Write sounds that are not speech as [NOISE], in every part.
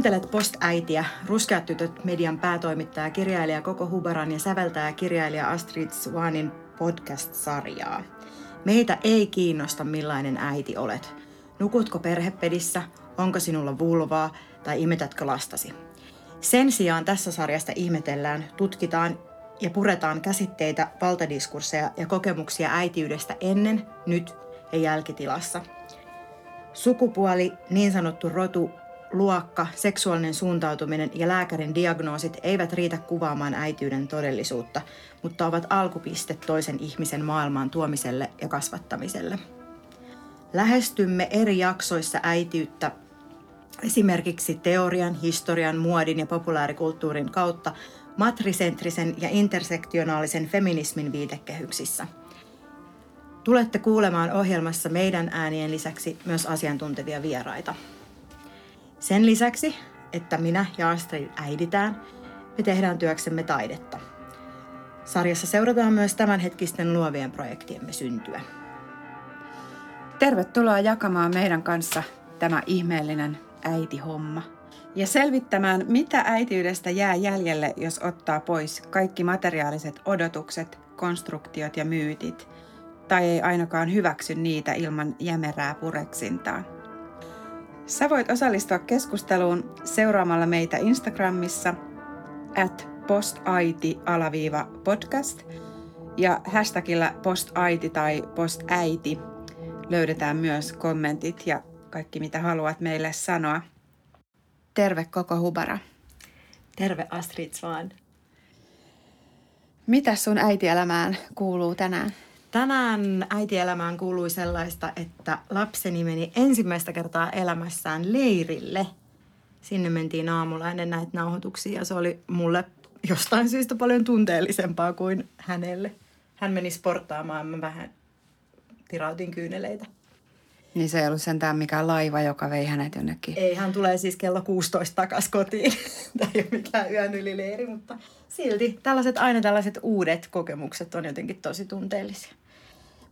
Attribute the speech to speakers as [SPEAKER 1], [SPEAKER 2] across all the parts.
[SPEAKER 1] Kuuntelet Post-äitiä, Ruskeat tytöt median päätoimittaja, kirjailija Koko Hubaran ja säveltäjä kirjailija Astrid Swanin podcast-sarjaa. Meitä ei kiinnosta millainen äiti olet. Nukutko perhepedissä, onko sinulla vulvaa tai imetätkö lastasi. Sen sijaan tässä sarjasta ihmetellään, tutkitaan ja puretaan käsitteitä, valtadiskursseja ja kokemuksia äitiydestä ennen, nyt ja jälkitilassa. Sukupuoli, niin sanottu rotu, luokka, seksuaalinen suuntautuminen ja lääkärin diagnoosit eivät riitä kuvaamaan äityyden todellisuutta, mutta ovat alkupiste toisen ihmisen maailmaan tuomiselle ja kasvattamiselle. Lähestymme eri jaksoissa äitiyttä esimerkiksi teorian, historian, muodin ja populaarikulttuurin kautta matrisentrisen ja intersektionaalisen feminismin viitekehyksissä. Tulette kuulemaan ohjelmassa meidän äänien lisäksi myös asiantuntevia vieraita. Sen lisäksi, että minä ja Astrid äiditään, me tehdään työksemme taidetta. Sarjassa seurataan myös tämänhetkisten luovien projektiemme syntyä.
[SPEAKER 2] Tervetuloa jakamaan meidän kanssa tämä ihmeellinen äitihomma. Ja selvittämään, mitä äitiydestä jää jäljelle, jos ottaa pois kaikki materiaaliset odotukset, konstruktiot ja myytit, tai ei ainakaan hyväksy niitä ilman jämerää pureksintaa. Sä voit osallistua keskusteluun seuraamalla meitä Instagramissa at postaiti-podcast ja hashtagillä postaiti tai postäiti löydetään myös kommentit ja kaikki mitä haluat meille sanoa. Terve koko Hubara.
[SPEAKER 1] Terve Astrid Svan.
[SPEAKER 2] Mitä sun äitielämään kuuluu tänään?
[SPEAKER 1] Tänään äitielämään kuului sellaista, että lapseni meni ensimmäistä kertaa elämässään leirille. Sinne mentiin aamulla ennen näitä nauhoituksia ja se oli mulle jostain syystä paljon tunteellisempaa kuin hänelle. Hän meni sporttaamaan, mä vähän tirautin kyyneleitä.
[SPEAKER 2] Niin se ei ollut sentään mikään laiva, joka vei hänet jonnekin.
[SPEAKER 1] Ei, hän tulee siis kello 16 takas kotiin. [LAUGHS] Tämä ei ole mikään yön ylileiri, mutta silti tällaiset, aina tällaiset uudet kokemukset on jotenkin tosi tunteellisia.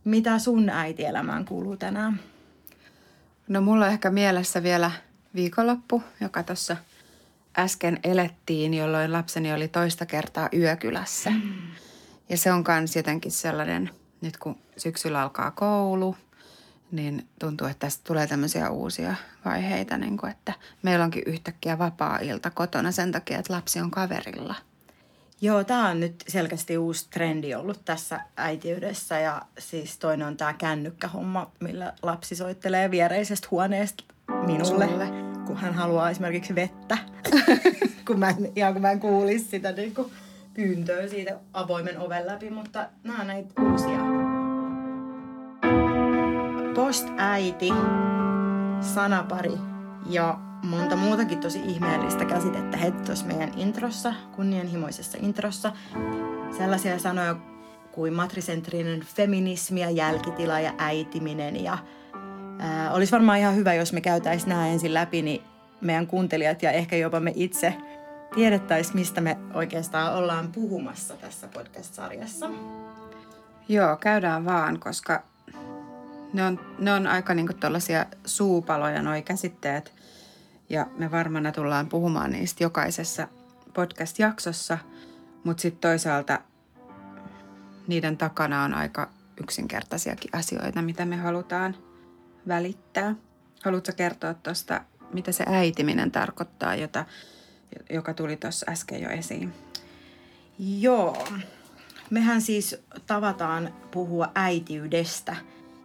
[SPEAKER 1] Mitä sun äitielämään kuuluu tänään?
[SPEAKER 2] No mulla on ehkä mielessä vielä viikonloppu, joka tuossa äsken elettiin, jolloin lapseni oli toista kertaa yökylässä. Mm. Ja se on myös jotenkin sellainen, nyt kun syksyllä alkaa koulu, niin tuntuu, että tästä tulee tämmöisiä uusia vaiheita, niin kuin, että meillä onkin yhtäkkiä vapaa-ilta kotona sen takia, että lapsi on kaverilla –
[SPEAKER 1] Joo, tämä on nyt selkeästi uusi trendi ollut tässä äitiydessä ja siis toinen on tämä kännykkähomma, millä lapsi soittelee viereisestä huoneesta minulle, Sulle. kun hän haluaa esimerkiksi vettä, [LAUGHS] kun mä en, ihan kun mä en kuulisi sitä niin kuin pyyntöä siitä avoimen oven läpi, mutta nämä on näitä uusia. Post-äiti, sanapari ja monta muutakin tosi ihmeellistä käsitettä heti tuossa meidän introssa, kunnianhimoisessa introssa. Sellaisia sanoja kuin matrisentrinen feminismi ja jälkitila ja äitiminen. Ja, ää, olisi varmaan ihan hyvä, jos me käytäisiin nämä ensin läpi, niin meidän kuuntelijat ja ehkä jopa me itse tiedettäisiin, mistä me oikeastaan ollaan puhumassa tässä podcast-sarjassa.
[SPEAKER 2] Joo, käydään vaan, koska ne on, ne on aika niinku suupaloja, nuo käsitteet – ja me varmana tullaan puhumaan niistä jokaisessa podcast-jaksossa, mutta sitten toisaalta niiden takana on aika yksinkertaisiakin asioita, mitä me halutaan välittää. Haluatko kertoa tuosta, mitä se äitiminen tarkoittaa, jota, joka tuli tuossa äsken jo esiin?
[SPEAKER 1] Joo. Mehän siis tavataan puhua äitiydestä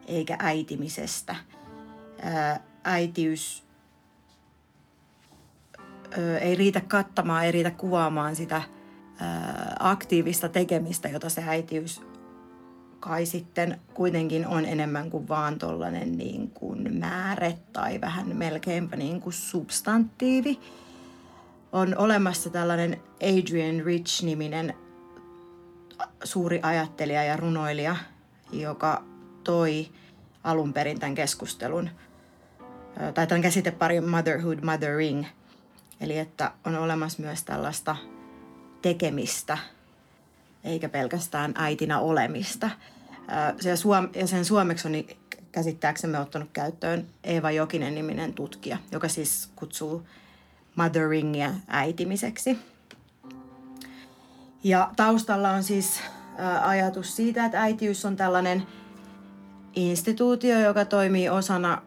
[SPEAKER 1] eikä äitimisestä. äitiys ei riitä kattamaan, ei riitä kuvaamaan sitä aktiivista tekemistä, jota se äitiys kai sitten kuitenkin on enemmän kuin vaan tollainen niin kuin määre tai vähän melkeinpä niin kuin substantiivi. On olemassa tällainen Adrian Rich-niminen suuri ajattelija ja runoilija, joka toi alun perin tämän keskustelun, tai tämän käsitepari motherhood, mothering – Eli että on olemassa myös tällaista tekemistä, eikä pelkästään äitinä olemista. Ja, suom- ja sen suomeksi on käsittääksemme ottanut käyttöön Eeva Jokinen niminen tutkija, joka siis kutsuu motheringia äitimiseksi. Ja taustalla on siis ajatus siitä, että äitiys on tällainen instituutio, joka toimii osana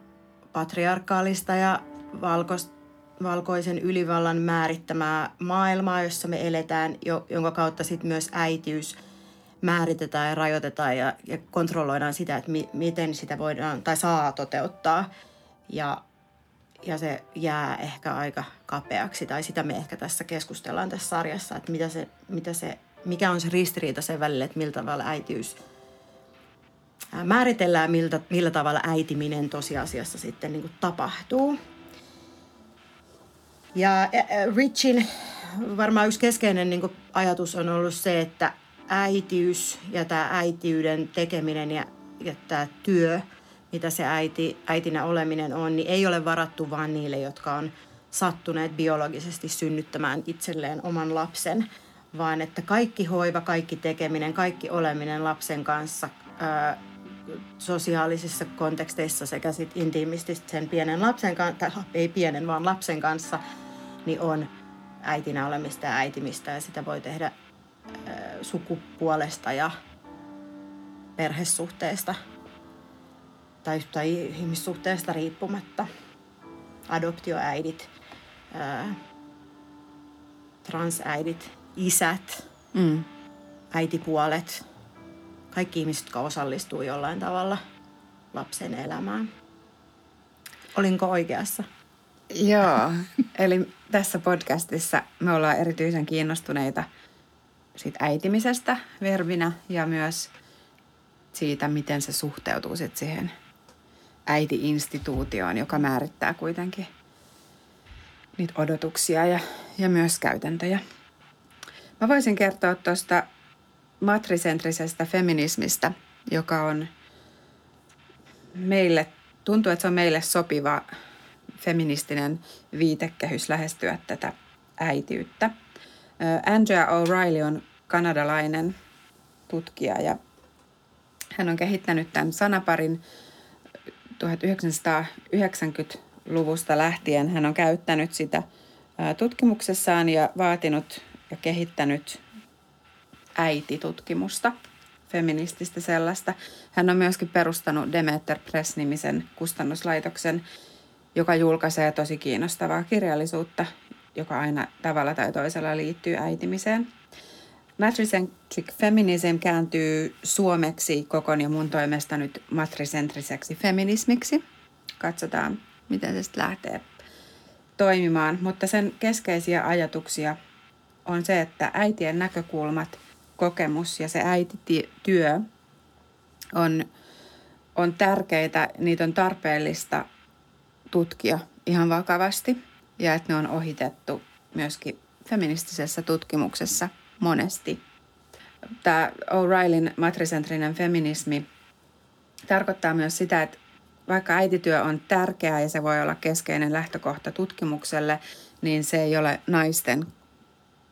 [SPEAKER 1] patriarkaalista ja valkoista valkoisen ylivallan määrittämää maailmaa, jossa me eletään, jo, jonka kautta sitten myös äitiys määritetään ja rajoitetaan ja, ja kontrolloidaan sitä, että mi, miten sitä voidaan tai saa toteuttaa. Ja, ja se jää ehkä aika kapeaksi, tai sitä me ehkä tässä keskustellaan tässä sarjassa, että mitä se, mitä se, mikä on se ristiriita sen välillä, että millä tavalla äitiys määritellään, miltä, millä tavalla äitiminen tosiasiassa sitten niin tapahtuu. Ja Richin varmaan yksi keskeinen niin ajatus on ollut se, että äitiys ja tämä äitiyden tekeminen ja, ja tämä työ, mitä se äiti, äitinä oleminen on, niin ei ole varattu vain niille, jotka on sattuneet biologisesti synnyttämään itselleen oman lapsen, vaan että kaikki hoiva, kaikki tekeminen, kaikki oleminen lapsen kanssa sosiaalisissa konteksteissa sekä sit intiimisti sen pienen lapsen kanssa, ei pienen vaan lapsen kanssa, niin on äitinä olemista ja äitimistä ja sitä voi tehdä sukupuolesta ja perhesuhteesta tai, tai ihmissuhteesta riippumatta. Adoptioäidit, transäidit, isät, mm. äitipuolet, kaikki ihmiset, jotka osallistuu jollain tavalla lapsen elämään. Olinko oikeassa?
[SPEAKER 2] Joo, [LAUGHS] eli tässä podcastissa me ollaan erityisen kiinnostuneita siitä äitimisestä verbinä ja myös siitä, miten se suhteutuu sit siihen äiti-instituutioon, joka määrittää kuitenkin niitä odotuksia ja, ja myös käytäntöjä. Mä voisin kertoa tuosta matrisentrisestä feminismistä, joka on meille, tuntuu, että se on meille sopiva feministinen viitekehys lähestyä tätä äitiyttä. Andrea O'Reilly on kanadalainen tutkija ja hän on kehittänyt tämän sanaparin 1990-luvusta lähtien. Hän on käyttänyt sitä tutkimuksessaan ja vaatinut ja kehittänyt äititutkimusta, feminististä sellaista. Hän on myöskin perustanut Demeter Press-nimisen kustannuslaitoksen, joka julkaisee tosi kiinnostavaa kirjallisuutta, joka aina tavalla tai toisella liittyy äitimiseen. Matricentric feminism kääntyy suomeksi kokon ja mun toimesta nyt matricentriseksi feminismiksi. Katsotaan, miten se sitten lähtee toimimaan. Mutta sen keskeisiä ajatuksia on se, että äitien näkökulmat, kokemus ja se äitityö on, on tärkeitä, niitä on tarpeellista tutkia ihan vakavasti ja että ne on ohitettu myöskin feministisessä tutkimuksessa monesti. Tämä O'Reillyn matricentrinen feminismi tarkoittaa myös sitä, että vaikka äitityö on tärkeää ja se voi olla keskeinen lähtökohta tutkimukselle, niin se ei ole naisten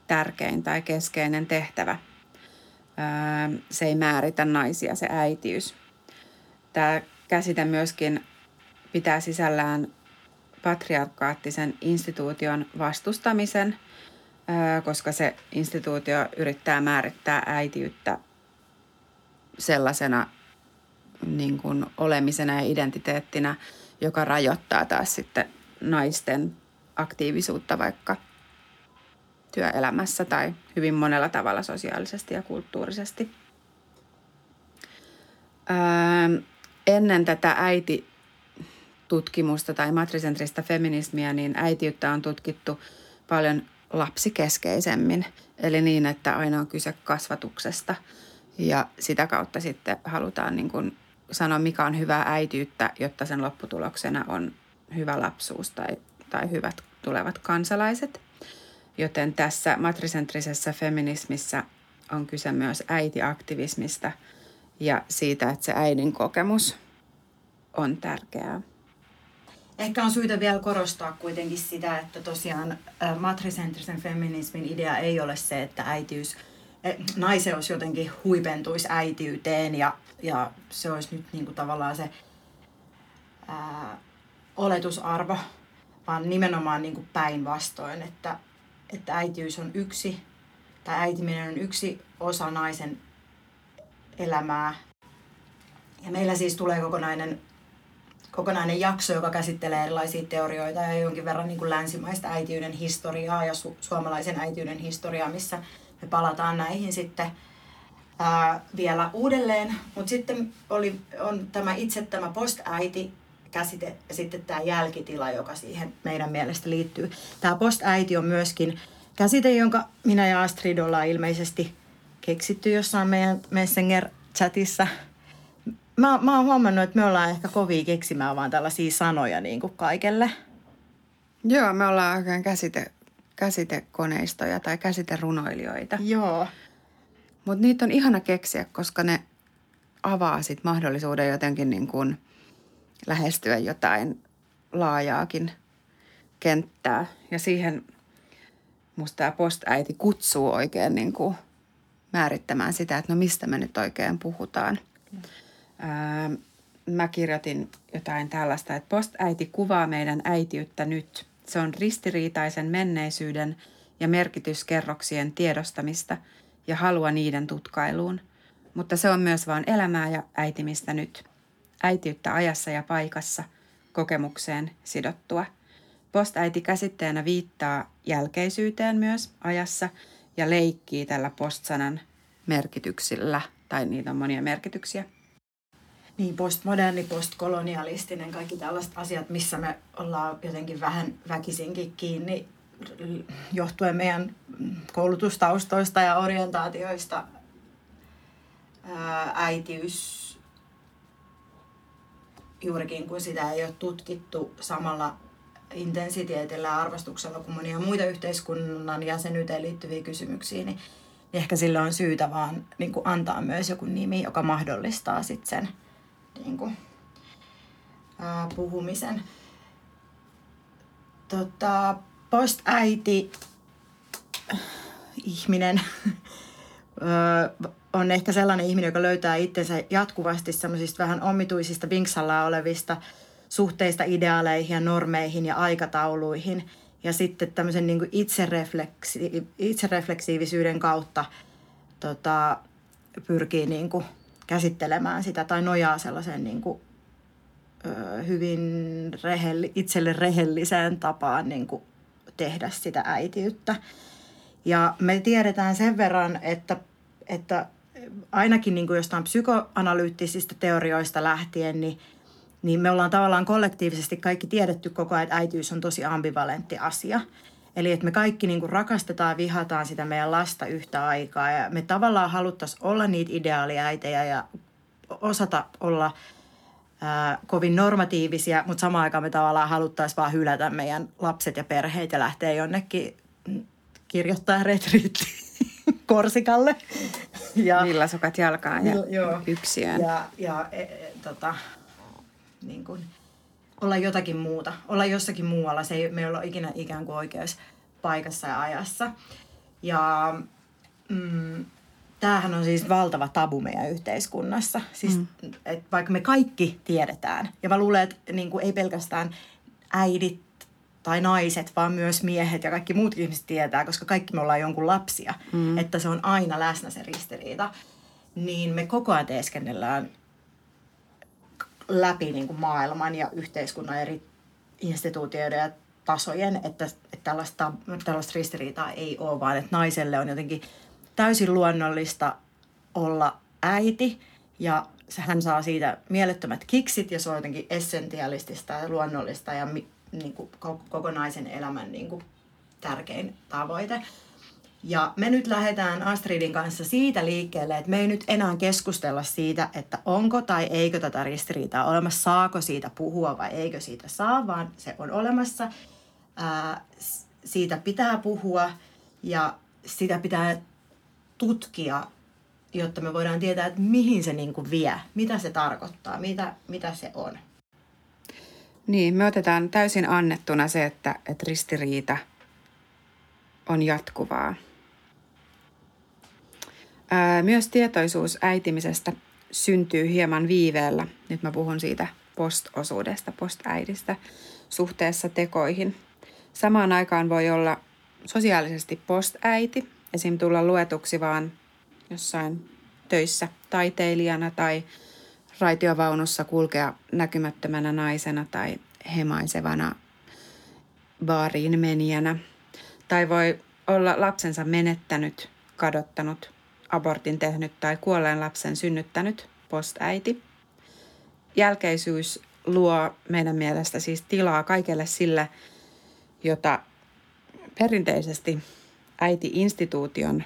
[SPEAKER 2] tärkein tai keskeinen tehtävä. Se ei määritä naisia, se äitiys. Tämä käsite myöskin pitää sisällään patriarkaattisen instituution vastustamisen, koska se instituutio yrittää määrittää äitiyttä sellaisena niin kuin olemisena ja identiteettinä, joka rajoittaa taas sitten naisten aktiivisuutta vaikka työelämässä tai hyvin monella tavalla sosiaalisesti ja kulttuurisesti. Öö, ennen tätä äiti tutkimusta tai matrisentristä feminismiä, niin äitiyttä on tutkittu paljon lapsikeskeisemmin. Eli niin, että aina on kyse kasvatuksesta ja sitä kautta sitten halutaan niin kuin sanoa, mikä on hyvää äitiyttä, jotta sen lopputuloksena on hyvä lapsuus tai, tai hyvät tulevat kansalaiset. Joten tässä matrisentrisessä feminismissä on kyse myös äitiaktivismista ja siitä, että se äidin kokemus on tärkeää.
[SPEAKER 1] Ehkä on syytä vielä korostaa kuitenkin sitä, että tosiaan matrisentrisen feminismin idea ei ole se, että äitiys, naiseus jotenkin huipentuisi äitiyteen ja, ja se olisi nyt niin kuin tavallaan se ää, oletusarvo, vaan nimenomaan niin päinvastoin, että, että äitiys on yksi, tai äitiminen on yksi osa naisen elämää. Ja meillä siis tulee kokonainen, kokonainen jakso, joka käsittelee erilaisia teorioita ja jonkin verran niin kuin länsimaista äitiyden historiaa ja su- suomalaisen äitiyden historiaa, missä me palataan näihin sitten ää, vielä uudelleen. Mutta sitten oli, on tämä itse tämä post-äiti käsite ja sitten tämä jälkitila, joka siihen meidän mielestä liittyy. Tämä post-äiti on myöskin käsite, jonka minä ja Astrid ollaan ilmeisesti keksitty jossain meidän Messenger-chatissa. Mä, mä oon huomannut, että me ollaan ehkä kovia keksimään vaan tällaisia sanoja niin kuin kaikelle.
[SPEAKER 2] Joo, me ollaan oikein käsite, käsitekoneistoja tai käsiterunoilijoita.
[SPEAKER 1] Joo.
[SPEAKER 2] Mutta niitä on ihana keksiä, koska ne avaa sit mahdollisuuden jotenkin niin kuin lähestyä jotain laajaakin kenttää. Ja siihen musta tämä postäiti kutsuu oikein niin kuin määrittämään sitä, että no mistä me nyt oikein puhutaan. Ää, mä kirjoitin jotain tällaista, että postäiti kuvaa meidän äitiyttä nyt. Se on ristiriitaisen menneisyyden ja merkityskerroksien tiedostamista ja halua niiden tutkailuun. Mutta se on myös vain elämää ja äitimistä nyt. Äitiyttä ajassa ja paikassa, kokemukseen sidottua. Postäiti käsitteenä viittaa jälkeisyyteen myös ajassa ja leikkii tällä postsanan merkityksillä, tai niitä on monia merkityksiä.
[SPEAKER 1] Niin, postmoderni, postkolonialistinen, kaikki tällaiset asiat, missä me ollaan jotenkin vähän väkisinkin kiinni johtuen meidän koulutustaustoista ja orientaatioista. Ää, äitiys, juurikin kun sitä ei ole tutkittu samalla intensiteetillä ja arvostuksella kuin monia muita yhteiskunnan jäsenyyteen liittyviä kysymyksiä, niin, ehkä sille on syytä vaan niin kuin antaa myös joku nimi, joka mahdollistaa sitten sen niin kuin, ää, puhumisen. Tota, post-äiti ihminen on ehkä sellainen ihminen, joka löytää itsensä jatkuvasti semmoisista vähän omituisista vinksalla olevista suhteista ideaaleihin ja normeihin ja aikatauluihin. Ja sitten tämmöisen niin kuin itserefleksi, itserefleksiivisyyden kautta tota, pyrkii niin kuin käsittelemään sitä tai nojaa sellaiseen niin kuin, ö, hyvin rehelli, itselle rehelliseen tapaan niin kuin tehdä sitä äitiyttä. Ja me tiedetään sen verran, että, että ainakin niin kuin jostain psykoanalyyttisistä teorioista lähtien, niin, niin me ollaan tavallaan kollektiivisesti kaikki tiedetty koko ajan, että äitiys on tosi ambivalentti asia. Eli että me kaikki niin kuin rakastetaan ja vihataan sitä meidän lasta yhtä aikaa ja me tavallaan haluttaisiin olla niitä ideaaliäitejä ja osata olla ää, kovin normatiivisia, mutta samaan aikaan me tavallaan haluttaisiin vaan hylätä meidän lapset ja perheet ja lähteä jonnekin kirjoittaa retriitti [LAUGHS] Korsikalle.
[SPEAKER 2] Ja, Villasukat jalkaan ja
[SPEAKER 1] joo,
[SPEAKER 2] yksiöön.
[SPEAKER 1] Ja, ja e, e, tota, niin kuin, olla jotakin muuta, olla jossakin muualla. Se ei, me ei olla ikinä ikään kuin oikeassa paikassa ja ajassa. Ja mm, tämähän on siis valtava tabu meidän yhteiskunnassa. Siis, mm. et vaikka me kaikki tiedetään, ja mä luulen, että niin kuin ei pelkästään äidit tai naiset, vaan myös miehet ja kaikki muut ihmiset tietää, koska kaikki me ollaan jonkun lapsia, mm. että se on aina läsnä se ristiriita. Niin me koko ajan teeskennellään läpi niin kuin maailman ja yhteiskunnan eri instituutioiden ja tasojen, että, että tällaista, tällaista ristiriitaa ei ole, vaan että naiselle on jotenkin täysin luonnollista olla äiti ja hän saa siitä mielettömät kiksit ja se on jotenkin essentialistista ja luonnollista ja niin kuin, kokonaisen elämän niin kuin, tärkein tavoite. Ja me nyt lähdetään Astridin kanssa siitä liikkeelle, että me ei nyt enää keskustella siitä, että onko tai eikö tätä ristiriitaa olemassa, saako siitä puhua vai eikö siitä saa, vaan se on olemassa. Ää, siitä pitää puhua ja sitä pitää tutkia, jotta me voidaan tietää, että mihin se niin kuin vie, mitä se tarkoittaa, mitä, mitä se on.
[SPEAKER 2] Niin, me otetaan täysin annettuna se, että, että ristiriita on jatkuvaa. Myös tietoisuus äitimisestä syntyy hieman viiveellä. Nyt mä puhun siitä post-osuudesta, post-äidistä suhteessa tekoihin. Samaan aikaan voi olla sosiaalisesti post-äiti, esim. tulla luetuksi vaan jossain töissä taiteilijana tai raitiovaunussa kulkea näkymättömänä naisena tai hemaisevana baariin menijänä. Tai voi olla lapsensa menettänyt, kadottanut, abortin tehnyt tai kuolleen lapsen synnyttänyt postäiti. Jälkeisyys luo meidän mielestä siis tilaa kaikelle sille, jota perinteisesti äiti-instituution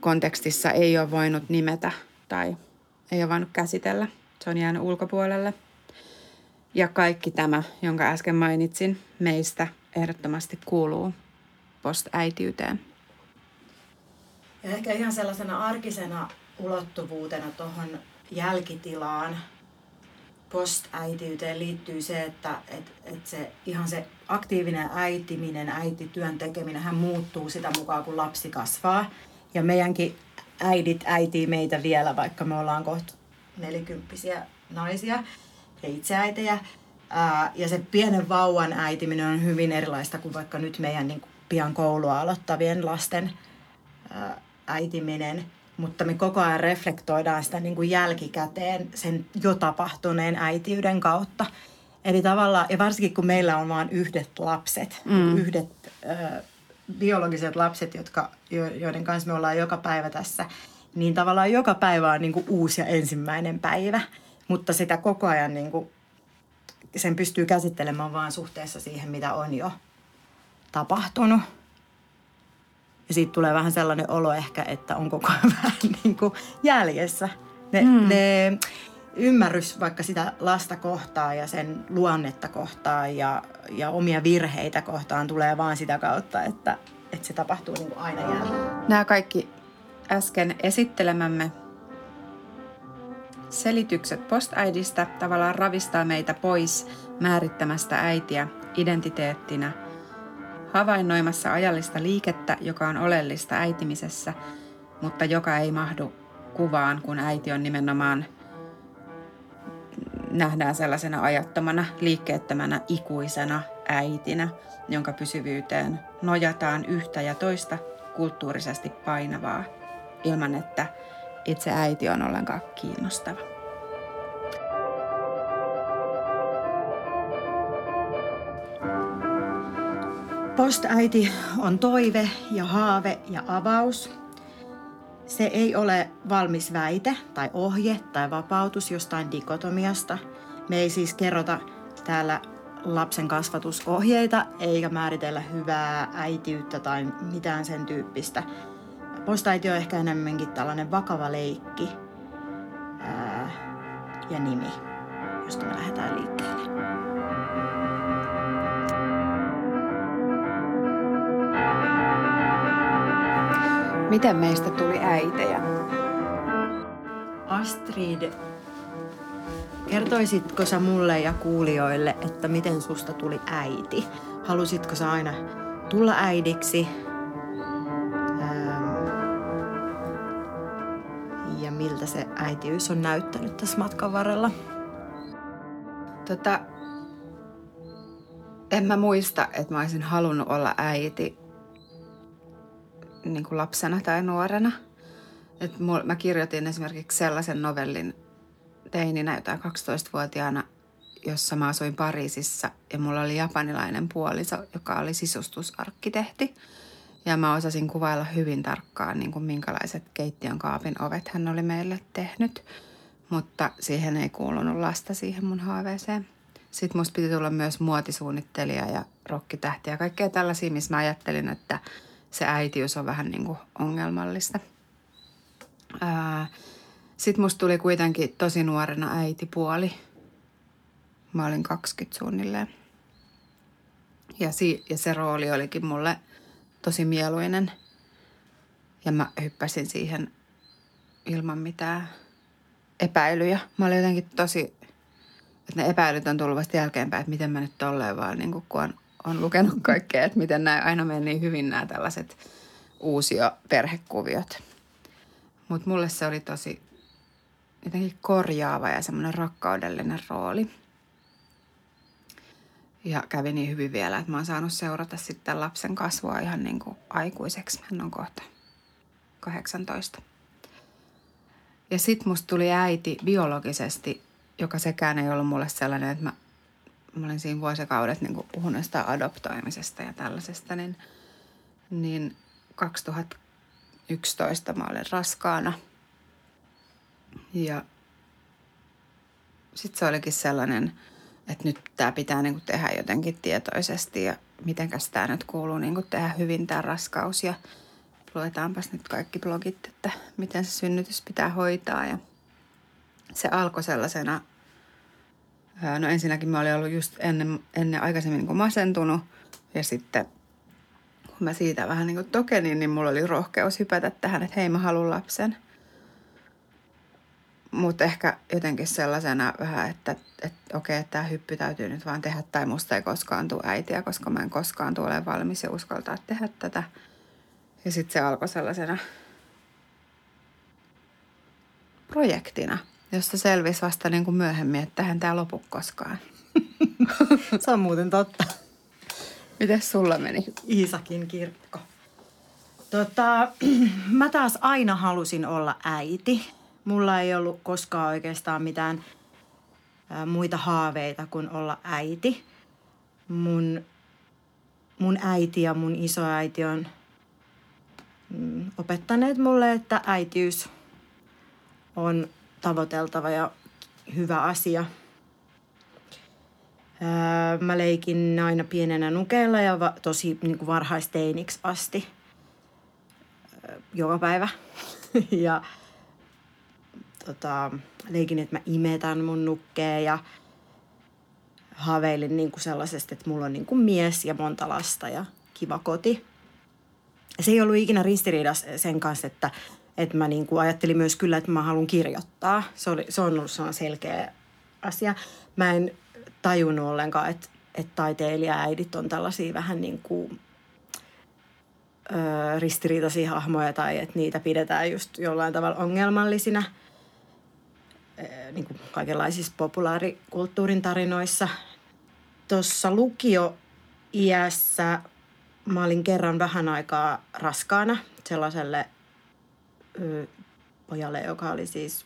[SPEAKER 2] kontekstissa ei ole voinut nimetä tai ei ole voinut käsitellä. Se on jäänyt ulkopuolelle. Ja kaikki tämä, jonka äsken mainitsin, meistä ehdottomasti kuuluu post-äitiyteen.
[SPEAKER 1] Ja ehkä ihan sellaisena arkisena ulottuvuutena tuohon jälkitilaan post-äitiyteen liittyy se, että et, et se, ihan se aktiivinen äitiminen, äitityön tekeminen, hän muuttuu sitä mukaan, kun lapsi kasvaa. Ja meidänkin äidit äitii meitä vielä, vaikka me ollaan kohta nelikymppisiä naisia ja itseäitejä. Ää, ja se pienen vauvan äitiminen on hyvin erilaista kuin vaikka nyt meidän niin kuin pian koulua aloittavien lasten ää, äitiminen. Mutta me koko ajan reflektoidaan sitä niin kuin jälkikäteen sen jo tapahtuneen äitiyden kautta. Eli tavallaan, ja varsinkin kun meillä on vain yhdet lapset, mm. yhdet ää, biologiset lapset, jotka, joiden kanssa me ollaan joka päivä tässä, niin tavallaan joka päivä on niin kuin uusi ja ensimmäinen päivä. Mutta sitä koko ajan niin kuin, sen pystyy käsittelemään vaan suhteessa siihen, mitä on jo tapahtunut. Ja siitä tulee vähän sellainen olo ehkä, että on koko ajan [LAUGHS] vähän niin kuin jäljessä. Ne, mm. ne ymmärrys vaikka sitä lasta kohtaan ja sen luonnetta kohtaan ja, ja omia virheitä kohtaan tulee vaan sitä kautta, että, että se tapahtuu niin kuin aina jälleen.
[SPEAKER 2] Nämä kaikki äsken esittelemämme selitykset postäidistä tavallaan ravistaa meitä pois määrittämästä äitiä identiteettinä, havainnoimassa ajallista liikettä, joka on oleellista äitimisessä, mutta joka ei mahdu kuvaan, kun äiti on nimenomaan nähdään sellaisena ajattomana, liikkeettömänä, ikuisena äitinä, jonka pysyvyyteen nojataan yhtä ja toista kulttuurisesti painavaa, ilman että itse äiti on ollenkaan kiinnostava.
[SPEAKER 1] Postäiti on toive ja haave ja avaus. Se ei ole valmis väite tai ohje tai vapautus jostain dikotomiasta. Me ei siis kerrota täällä lapsen kasvatusohjeita eikä määritellä hyvää äitiyttä tai mitään sen tyyppistä. Postaiti on ehkä enemmänkin tällainen vakava leikki ää, ja nimi, josta me lähdetään liikkeelle.
[SPEAKER 2] Miten meistä tuli äitejä?
[SPEAKER 1] Astrid, kertoisitko sä mulle ja kuulijoille, että miten susta tuli äiti? Halusitko sä aina tulla äidiksi? Ähm, ja miltä se äitiys on näyttänyt tässä matkan varrella?
[SPEAKER 2] Tota, en mä muista, että mä olisin halunnut olla äiti niin kuin lapsena tai nuorena. Et mul, mä kirjoitin esimerkiksi sellaisen novellin teininä jotain 12-vuotiaana, jossa mä asuin Pariisissa ja mulla oli japanilainen puoliso, joka oli sisustusarkkitehti. Ja mä osasin kuvailla hyvin tarkkaan, niin kuin minkälaiset keittiön kaapin ovet hän oli meille tehnyt. Mutta siihen ei kuulunut lasta siihen mun haaveeseen. Sitten musta piti tulla myös muotisuunnittelija ja rokkitähti ja kaikkea tällaisia, missä mä ajattelin, että – se äitiys on vähän niin kuin ongelmallista. Sitten musta tuli kuitenkin tosi nuorena äitipuoli. Mä olin 20 suunnilleen. Ja, si- ja se rooli olikin mulle tosi mieluinen. Ja mä hyppäsin siihen ilman mitään epäilyjä. Mä olin jotenkin tosi, että ne epäilyt on tullut vasta jälkeenpäin, että miten mä nyt tolleen vaan, niin kun on on lukenut kaikkea, että miten nämä aina menee niin hyvin nämä tällaiset uusio perhekuviot. Mutta mulle se oli tosi jotenkin korjaava ja semmoinen rakkaudellinen rooli. Ja kävi niin hyvin vielä, että mä oon saanut seurata sitten lapsen kasvua ihan niin kuin aikuiseksi. Hän on kohta 18. Ja sit musta tuli äiti biologisesti, joka sekään ei ollut mulle sellainen, että mä, mä olin siinä vuosikaudet niin puhunut sitä adoptoimisesta ja tällaisesta, niin, niin 2011 mä olin raskaana. Ja sitten se olikin sellainen, että nyt tämä pitää niinku tehdä jotenkin tietoisesti ja mitenkäs tämä nyt kuuluu niinku tehdä hyvin tämä raskaus ja luetaanpas nyt kaikki blogit, että miten se synnytys pitää hoitaa ja se alkoi sellaisena, no ensinnäkin mä olin ollut just ennen, ennen aikaisemmin niin masentunut ja sitten kun mä siitä vähän niin kuin tokenin, niin mulla oli rohkeus hypätä tähän, että hei mä haluan lapsen. Mutta ehkä jotenkin sellaisena vähän, että, että okei, tämä hyppy täytyy nyt vaan tehdä tai musta ei koskaan tule äitiä, koska mä en koskaan tule valmis ja uskaltaa tehdä tätä. Ja sitten se alkoi sellaisena projektina, josta selvisi vasta niin kuin myöhemmin, että tähän tämä lopu koskaan. [LAUGHS]
[SPEAKER 1] se on muuten totta.
[SPEAKER 2] Miten sulla meni?
[SPEAKER 1] Iisakin kirkko. Tota, [CLEARS THROAT] mä taas aina halusin olla äiti. Mulla ei ollut koskaan oikeastaan mitään muita haaveita kuin olla äiti. Mun, mun äiti ja mun isoäiti on mm, opettaneet mulle, että äitiys on tavoiteltava ja hyvä asia. Öö, mä leikin aina pienenä nukeella ja tosi niin kuin varhaisteiniksi asti öö, joka päivä. [LAUGHS] ja tota, leikin, että mä imetän mun nukkeen ja haaveilin niin kuin sellaisesta, että mulla on niin kuin mies ja monta lasta ja kiva koti – se ei ollut ikinä ristiriidas sen kanssa, että, että mä niin kuin ajattelin myös kyllä, että mä haluan kirjoittaa. Se, oli, se on ollut selkeä asia. Mä en tajunnut ollenkaan, että, että taiteilija-äidit on tällaisia vähän niin kuin ö, ristiriitaisia hahmoja tai että niitä pidetään just jollain tavalla ongelmallisina niin kuin kaikenlaisissa populaarikulttuurin tarinoissa. Tuossa lukio-iässä mä olin kerran vähän aikaa raskaana sellaiselle pojalle, joka oli siis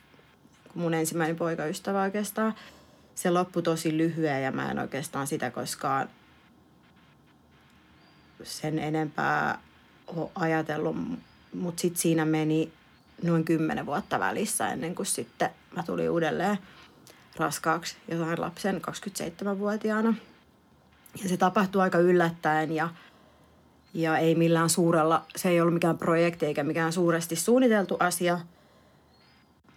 [SPEAKER 1] mun ensimmäinen poikaystävä oikeastaan. Se loppui tosi lyhyen ja mä en oikeastaan sitä koskaan sen enempää ole ajatellut. Mutta sitten siinä meni noin kymmenen vuotta välissä ennen kuin sitten mä tulin uudelleen raskaaksi jotain lapsen 27-vuotiaana. Ja se tapahtui aika yllättäen ja – ja ei millään suurella, se ei ollut mikään projekti eikä mikään suuresti suunniteltu asia.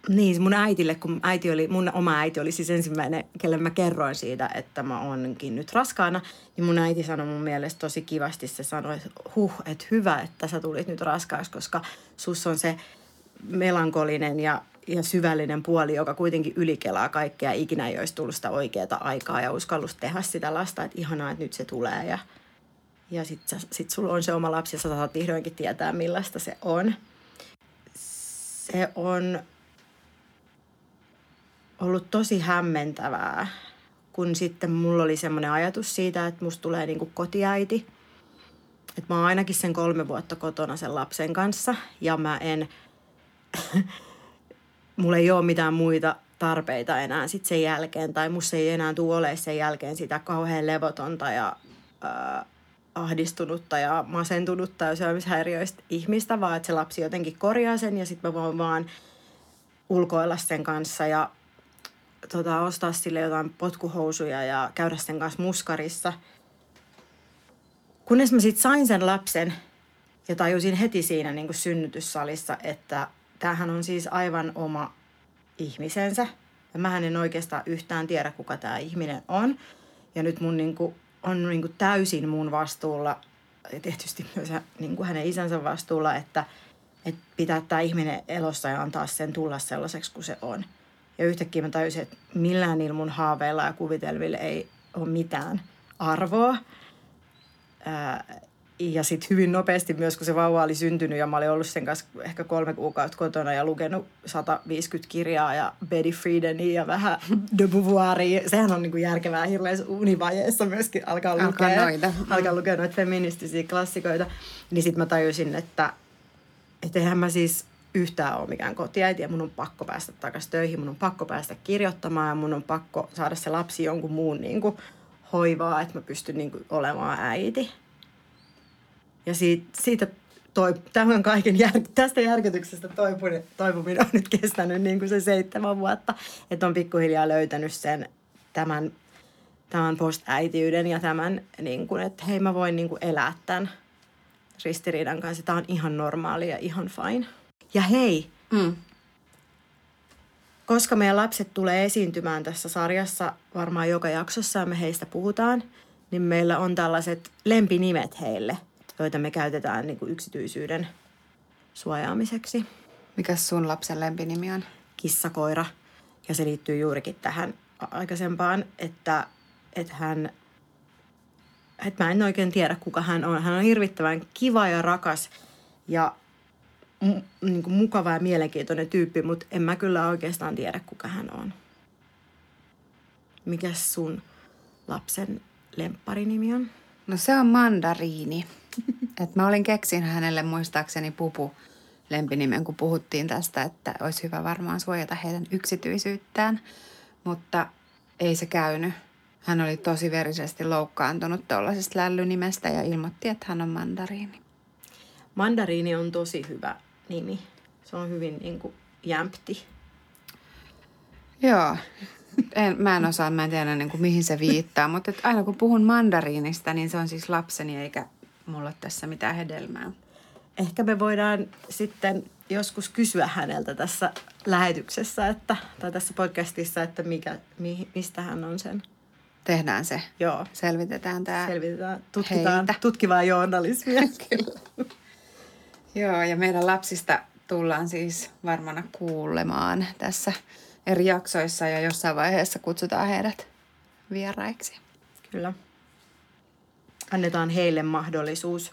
[SPEAKER 1] Niin, mun äitille, kun äiti oli, mun oma äiti oli siis ensimmäinen, kelle mä kerroin siitä, että mä oonkin nyt raskaana. Niin mun äiti sanoi mun mielestä tosi kivasti, se sanoi, että huh, että hyvä, että sä tulit nyt raskaaksi, koska sus on se melankolinen ja, ja syvällinen puoli, joka kuitenkin ylikelaa kaikkea. Ikinä ei olisi tullut sitä oikeaa aikaa ja uskallus tehdä sitä lasta, että ihanaa, että nyt se tulee ja – ja sitten sit sulla on se oma lapsi ja sä saat vihdoinkin tietää, millaista se on. Se on ollut tosi hämmentävää, kun sitten mulla oli semmoinen ajatus siitä, että musta tulee niinku kotiäiti. Että mä oon ainakin sen kolme vuotta kotona sen lapsen kanssa ja mä en, [LAUGHS] mulla ei ole mitään muita tarpeita enää sitten sen jälkeen. Tai musta ei enää tule sen jälkeen sitä kauhean levotonta ja ää, ahdistunutta ja masentunutta ja syömishäiriöistä ihmistä, vaan että se lapsi jotenkin korjaa sen ja sitten mä voin vaan ulkoilla sen kanssa ja tota, ostaa sille jotain potkuhousuja ja käydä sen kanssa muskarissa. Kunnes mä sitten sain sen lapsen ja tajusin heti siinä niin kuin synnytyssalissa, että tämähän on siis aivan oma ihmisensä. Ja mä en oikeastaan yhtään tiedä, kuka tämä ihminen on. Ja nyt mun niin kuin on niin kuin täysin mun vastuulla ja tietysti myös niin kuin hänen isänsä vastuulla, että, että pitää tämä ihminen elossa ja antaa sen tulla sellaiseksi kuin se on. Ja yhtäkkiä mä tajusin, että millään niillä mun haaveilla ja kuvitelmilla ei ole mitään arvoa. Ää, ja sitten hyvin nopeasti myös, kun se vauva oli syntynyt ja mä olin ollut sen kanssa ehkä kolme kuukautta kotona ja lukenut 150 kirjaa ja Betty Friedeni ja vähän [LAUGHS] de Beauvoiria. Sehän on niinku järkevää hirveässä univajeessa myöskin alkaa,
[SPEAKER 2] Alkaa
[SPEAKER 1] lukea,
[SPEAKER 2] noita.
[SPEAKER 1] alkaa lukea noita feministisiä klassikoita. Niin sitten mä tajusin, että et eihän mä siis yhtään ole mikään kotiäiti ja mun on pakko päästä takaisin töihin, mun on pakko päästä kirjoittamaan ja mun on pakko saada se lapsi jonkun muun niin kuin, hoivaa, että mä pystyn niin kuin, olemaan äiti. Ja siitä, siitä toi, tämän kaiken jär, tästä järkytyksestä toipuminen, toipuminen on nyt kestänyt niin kuin se seitsemän vuotta. Että on pikkuhiljaa löytänyt sen tämän, tämän post-äitiyden ja tämän, niin kuin, että hei mä voin niin kuin elää tämän ristiriidan kanssa. Tämä on ihan normaali ja ihan fine. Ja hei,
[SPEAKER 2] Mm.
[SPEAKER 1] koska meidän lapset tulee esiintymään tässä sarjassa varmaan joka jaksossa ja me heistä puhutaan, niin meillä on tällaiset lempinimet heille, joita me käytetään niin kuin yksityisyyden suojaamiseksi.
[SPEAKER 2] Mikäs sun lapsen lempinimi on?
[SPEAKER 1] Kissakoira. Ja se liittyy juurikin tähän aikaisempaan, että, että hän, että mä en oikein tiedä kuka hän on. Hän on hirvittävän kiva ja rakas ja mu, niin kuin mukava ja mielenkiintoinen tyyppi, mutta en mä kyllä oikeastaan tiedä kuka hän on. Mikäs sun lapsen lempparinimi on?
[SPEAKER 2] No se on mandariini. Et mä olin keksin hänelle muistaakseni pupu lempinimen, kun puhuttiin tästä, että olisi hyvä varmaan suojata heidän yksityisyyttään. Mutta ei se käynyt. Hän oli tosi verisesti loukkaantunut tuollaisesta lällynimestä ja ilmoitti, että hän on mandariini.
[SPEAKER 1] Mandariini on tosi hyvä nimi. Se on hyvin niin kuin jämpti.
[SPEAKER 2] Joo. En, mä en osaa, mä en tiedä niin kuin, mihin se viittaa, mutta aina kun puhun mandariinista, niin se on siis lapseni eikä mulla ole tässä mitään hedelmää.
[SPEAKER 1] Ehkä me voidaan sitten joskus kysyä häneltä tässä lähetyksessä että, tai tässä podcastissa, että mikä, mi, mistä hän on sen.
[SPEAKER 2] Tehdään se.
[SPEAKER 1] Joo,
[SPEAKER 2] Selvitetään tämä.
[SPEAKER 1] selvitetään, tutkitaan,
[SPEAKER 2] Heitä.
[SPEAKER 1] tutkivaa journalismia. [LAUGHS]
[SPEAKER 2] Kyllä. Joo, ja meidän lapsista tullaan siis varmana kuulemaan tässä eri jaksoissa ja jossain vaiheessa kutsutaan heidät vieraiksi.
[SPEAKER 1] Kyllä. Annetaan heille mahdollisuus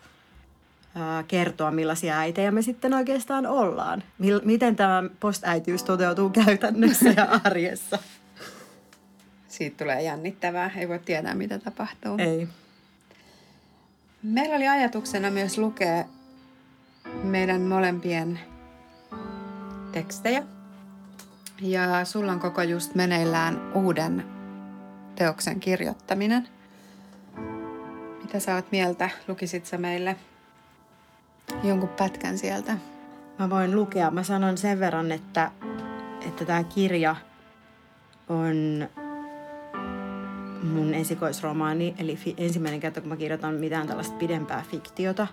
[SPEAKER 1] kertoa, millaisia äitejä me sitten oikeastaan ollaan. Miten tämä postäitiys toteutuu käytännössä ja [LAUGHS] arjessa.
[SPEAKER 2] Siitä tulee jännittävää, ei voi tietää mitä tapahtuu.
[SPEAKER 1] Ei.
[SPEAKER 2] Meillä oli ajatuksena myös lukea meidän molempien tekstejä. Ja sulla on koko just meneillään uuden teoksen kirjoittaminen. Mitä sä oot mieltä? Lukisit sä meille jonkun pätkän sieltä?
[SPEAKER 1] Mä voin lukea. Mä sanon sen verran, että, että tämä kirja on mun esikoisromaani, eli fi- ensimmäinen kerta, kun mä kirjoitan mitään tällaista pidempää fiktiota.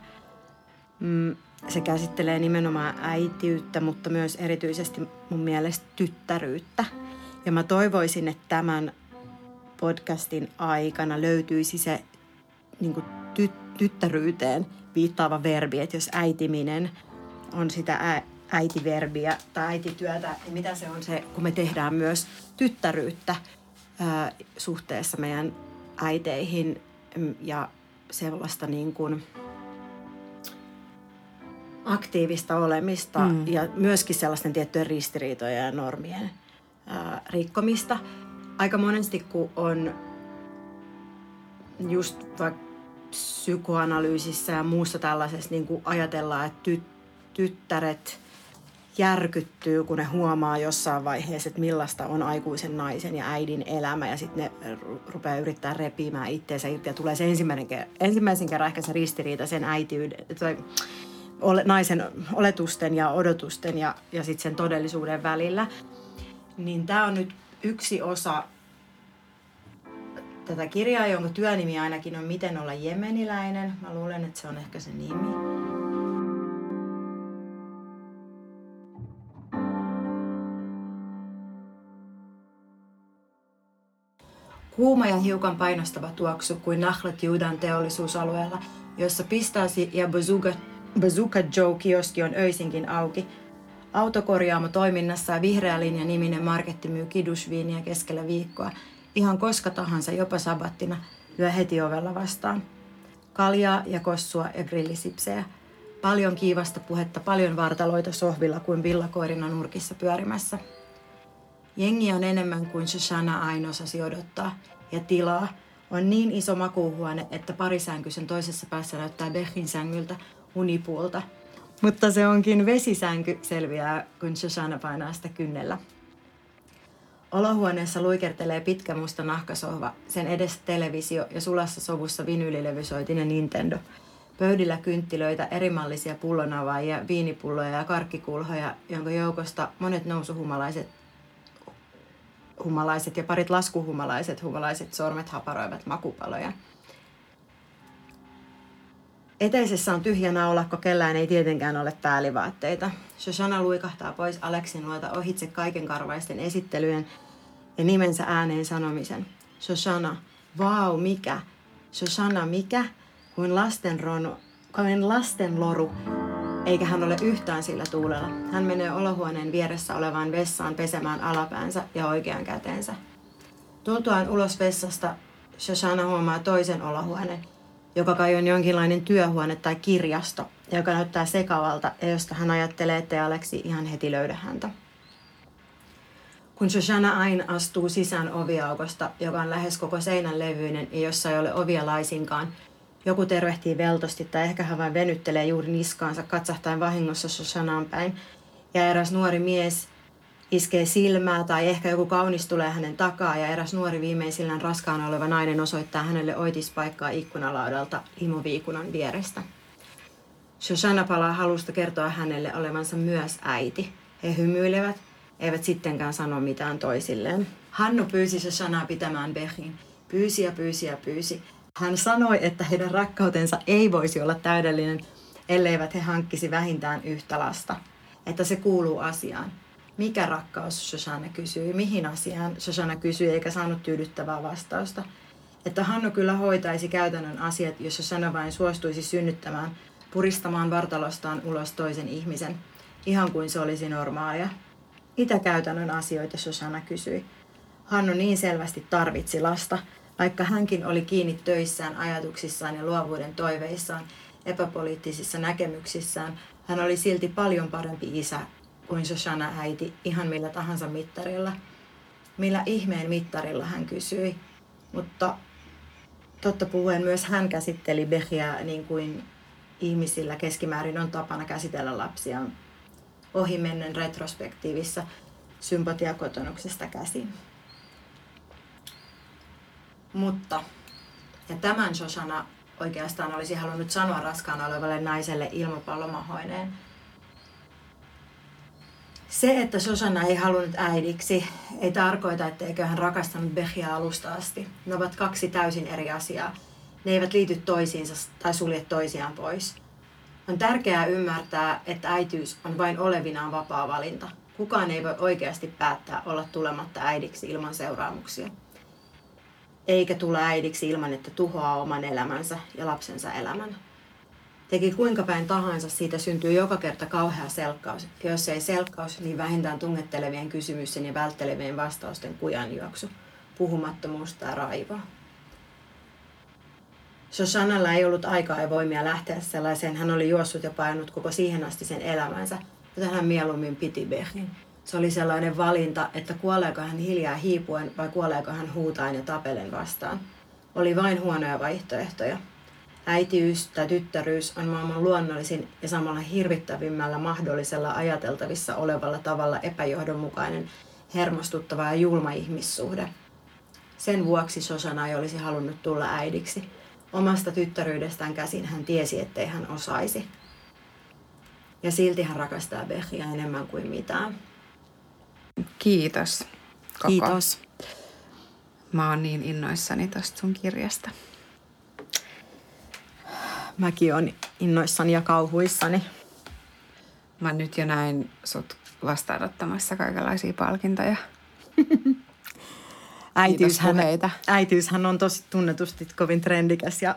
[SPEAKER 1] Mm, se käsittelee nimenomaan äitiyttä, mutta myös erityisesti mun mielestä tyttäryyttä. Ja mä toivoisin, että tämän podcastin aikana löytyisi se niin kuin ty- tyttäryyteen viittaava verbi, että jos äitiminen on sitä ä- äitiverbiä tai äitityötä, niin mitä se on se, kun me tehdään myös tyttäryyttä ää, suhteessa meidän äiteihin mm, ja sellaista niin kuin aktiivista olemista mm. ja myöskin sellaisten tiettyjen ristiriitojen ja normien ää, rikkomista. Aika monesti, kun on just vaikka psykoanalyysissä ja muussa tällaisessa niin kuin ajatellaan, että ty- tyttäret järkyttyy, kun ne huomaa jossain vaiheessa, että millaista on aikuisen naisen ja äidin elämä ja sitten ne ru- rupeaa yrittää repimään itteensä irti ja tulee se ensimmäinen, ker- ensimmäisen kerran ehkä se ristiriita sen äitiyden, tai ole, naisen oletusten ja odotusten ja, ja sitten sen todellisuuden välillä. Niin tämä on nyt yksi osa tätä kirjaa, jonka työnimi ainakin on Miten olla jemeniläinen. Mä luulen, että se on ehkä se nimi. Kuuma ja hiukan painostava tuoksu kuin nahlat Juudan teollisuusalueella, jossa Pistasi ja Bazooka, Bazooka Joe kioski on öisinkin auki. Autokorjaamo toiminnassa ja Vihreä linja niminen marketti myy kidusviiniä keskellä viikkoa. Ihan koska tahansa, jopa sabattina, lyö heti ovella vastaan. kaljaa ja kossua ja grillisipsejä. Paljon kiivasta puhetta, paljon vartaloita sohvilla kuin villakoirina nurkissa pyörimässä. Jengi on enemmän kuin Shoshana ain osasi odottaa, ja tilaa on niin iso makuuhuone, että parisänkysen toisessa päässä näyttää Bechin sängyltä unipuulta. Mutta se onkin vesisänky, selviää, kun Shoshana painaa sitä kynnellä. Olohuoneessa luikertelee pitkä musta nahkasohva, sen edessä televisio ja sulassa sovussa vinyylilevysoitin ja Nintendo. Pöydillä kynttilöitä, erimallisia pullonavaajia, viinipulloja ja karkkikulhoja, jonka joukosta monet nousuhumalaiset humalaiset ja parit laskuhumalaiset humalaiset sormet haparoivat makupaloja. Eteisessä on tyhjä naulakko, kellään ei tietenkään ole päällivaatteita. Shoshana luikahtaa pois Aleksin luota ohitse kaiken karvaisten esittelyjen ja nimensä ääneen sanomisen. Shoshana, vau, wow, mikä? Shoshana, mikä? Kuin lasten, ronu, kuin lasten loru, eikä hän ole yhtään sillä tuulella. Hän menee olohuoneen vieressä olevaan vessaan pesemään alapäänsä ja oikean käteensä. Tultuaan ulos vessasta, Shoshana huomaa toisen olohuoneen, joka kai on jonkinlainen työhuone tai kirjasto, joka näyttää sekavalta ja josta hän ajattelee, että Aleksi ihan heti löydä häntä. Kun Shoshana Ain astuu sisään oviaukosta, joka on lähes koko seinän levyinen ja jossa ei ole ovia laisinkaan, joku tervehtii veltosti tai ehkä hän vain venyttelee juuri niskaansa katsahtaen vahingossa Shoshanaan päin. Ja eräs nuori mies iskee silmää tai ehkä joku kaunis tulee hänen takaa ja eräs nuori viimeisillään raskaana oleva nainen osoittaa hänelle oitispaikkaa ikkunalaudalta limoviikunan vierestä. Shoshana palaa halusta kertoa hänelle olevansa myös äiti. He hymyilevät, eivät sittenkään sano mitään toisilleen. Hannu pyysi Shoshanaa pitämään Bechin. Pyysi ja pyysi ja pyysi. Hän sanoi, että heidän rakkautensa ei voisi olla täydellinen, elleivät he hankkisi vähintään yhtä lasta. Että se kuuluu asiaan. Mikä rakkaus, Shoshana kysyi. Mihin asiaan, Shoshana kysyi, eikä saanut tyydyttävää vastausta. Että Hannu kyllä hoitaisi käytännön asiat, jos Shoshana vain suostuisi synnyttämään, puristamaan vartalostaan ulos toisen ihmisen, ihan kuin se olisi normaalia. Mitä käytännön asioita, Shoshana kysyi. Hannu niin selvästi tarvitsi lasta, vaikka hänkin oli kiinni töissään, ajatuksissaan ja luovuuden toiveissaan, epäpoliittisissa näkemyksissään, hän oli silti paljon parempi isä kuin Shoshana äiti ihan millä tahansa mittarilla. Millä ihmeen mittarilla hän kysyi. Mutta totta puhuen myös hän käsitteli Behiä niin kuin ihmisillä keskimäärin on tapana käsitellä lapsia ohimennen retrospektiivissa sympatiakotonuksesta käsin. Mutta, ja tämän Shoshana oikeastaan olisi halunnut sanoa raskaana olevalle naiselle ilmapallomahoineen. Se, että Shoshana ei halunnut äidiksi, ei tarkoita, etteikö hän rakastanut Behia alusta asti. Ne ovat kaksi täysin eri asiaa. Ne eivät liity toisiinsa tai sulje toisiaan pois. On tärkeää ymmärtää, että äityys on vain olevinaan vapaa valinta. Kukaan ei voi oikeasti päättää olla tulematta äidiksi ilman seuraamuksia eikä tule äidiksi ilman, että tuhoaa oman elämänsä ja lapsensa elämän. Teki kuinka päin tahansa, siitä syntyy joka kerta kauhea selkkaus. Ja jos ei selkkaus, niin vähintään tungettelevien kysymysten ja välttelevien vastausten kujanjuoksu, puhumattomuus tai raivoa. Shoshanalla ei ollut aikaa ja voimia lähteä sellaiseen. Hän oli juossut ja painut koko siihen asti sen elämänsä, joten hän mieluummin piti Bechin se oli sellainen valinta, että kuoleeko hän hiljaa hiipuen vai kuoleeko hän huutain ja tapelen vastaan. Oli vain huonoja vaihtoehtoja. Äitiys tai tyttäryys on maailman luonnollisin ja samalla hirvittävimmällä mahdollisella ajateltavissa olevalla tavalla epäjohdonmukainen, hermostuttava ja julma ihmissuhde. Sen vuoksi Sosana ei olisi halunnut tulla äidiksi. Omasta tyttäryydestään käsin hän tiesi, ettei hän osaisi. Ja silti hän rakastaa Behia enemmän kuin mitään.
[SPEAKER 2] Kiitos.
[SPEAKER 1] Koko. Kiitos.
[SPEAKER 2] Mä oon niin innoissani tosta sun kirjasta.
[SPEAKER 1] Mäkin oon innoissani ja kauhuissani.
[SPEAKER 2] Mä nyt jo näin sut vastaanottamassa kaikenlaisia palkintoja. [LAUGHS]
[SPEAKER 1] äitiyshän, äitiyshän on tosi tunnetusti kovin trendikäs ja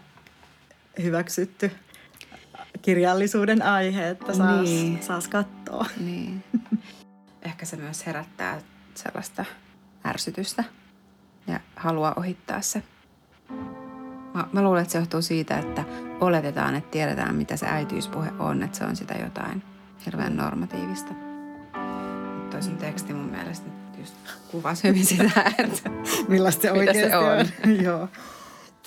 [SPEAKER 1] hyväksytty kirjallisuuden aihe, että saas, niin. saas katsoa. [LAUGHS]
[SPEAKER 2] Niin. ehkä se myös herättää sellaista ärsytystä ja haluaa ohittaa se. Mä, mä luulen, että se johtuu siitä, että oletetaan, että tiedetään, mitä se äitiyspuhe on, että se on sitä jotain hirveän normatiivista. Toi sun teksti mun mielestä just kuvasi hyvin sitä, että
[SPEAKER 1] millaista se oikeasti
[SPEAKER 2] se
[SPEAKER 1] on. [LAUGHS] joo.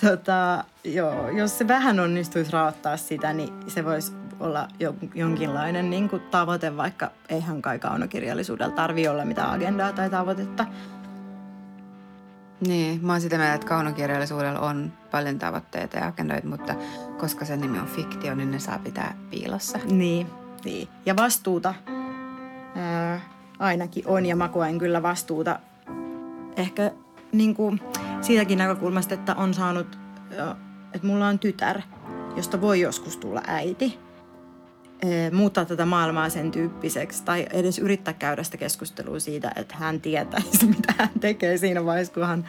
[SPEAKER 1] Tota, joo. Jos se vähän onnistuisi raottaa sitä, niin se voisi olla jo, jonkinlainen niin kuin tavoite, vaikka eihän kai kaunokirjallisuudella tarvi olla mitään agendaa tai tavoitetta.
[SPEAKER 2] Niin, mä oon sitä mieltä, että kaunokirjallisuudella on paljon tavoitteita ja agendoita, mutta koska sen nimi on fiktio, niin ne saa pitää piilossa.
[SPEAKER 1] Niin, niin. Ja vastuuta ää, ainakin on, ja mä koen kyllä vastuuta ehkä niin kuin siitäkin näkökulmasta, että on saanut, että mulla on tytär, josta voi joskus tulla äiti. Muuttaa tätä maailmaa sen tyyppiseksi tai edes yrittää käydä sitä keskustelua siitä, että hän tietäisi, [LAUGHS] mitä hän tekee siinä vaiheessa, kun hän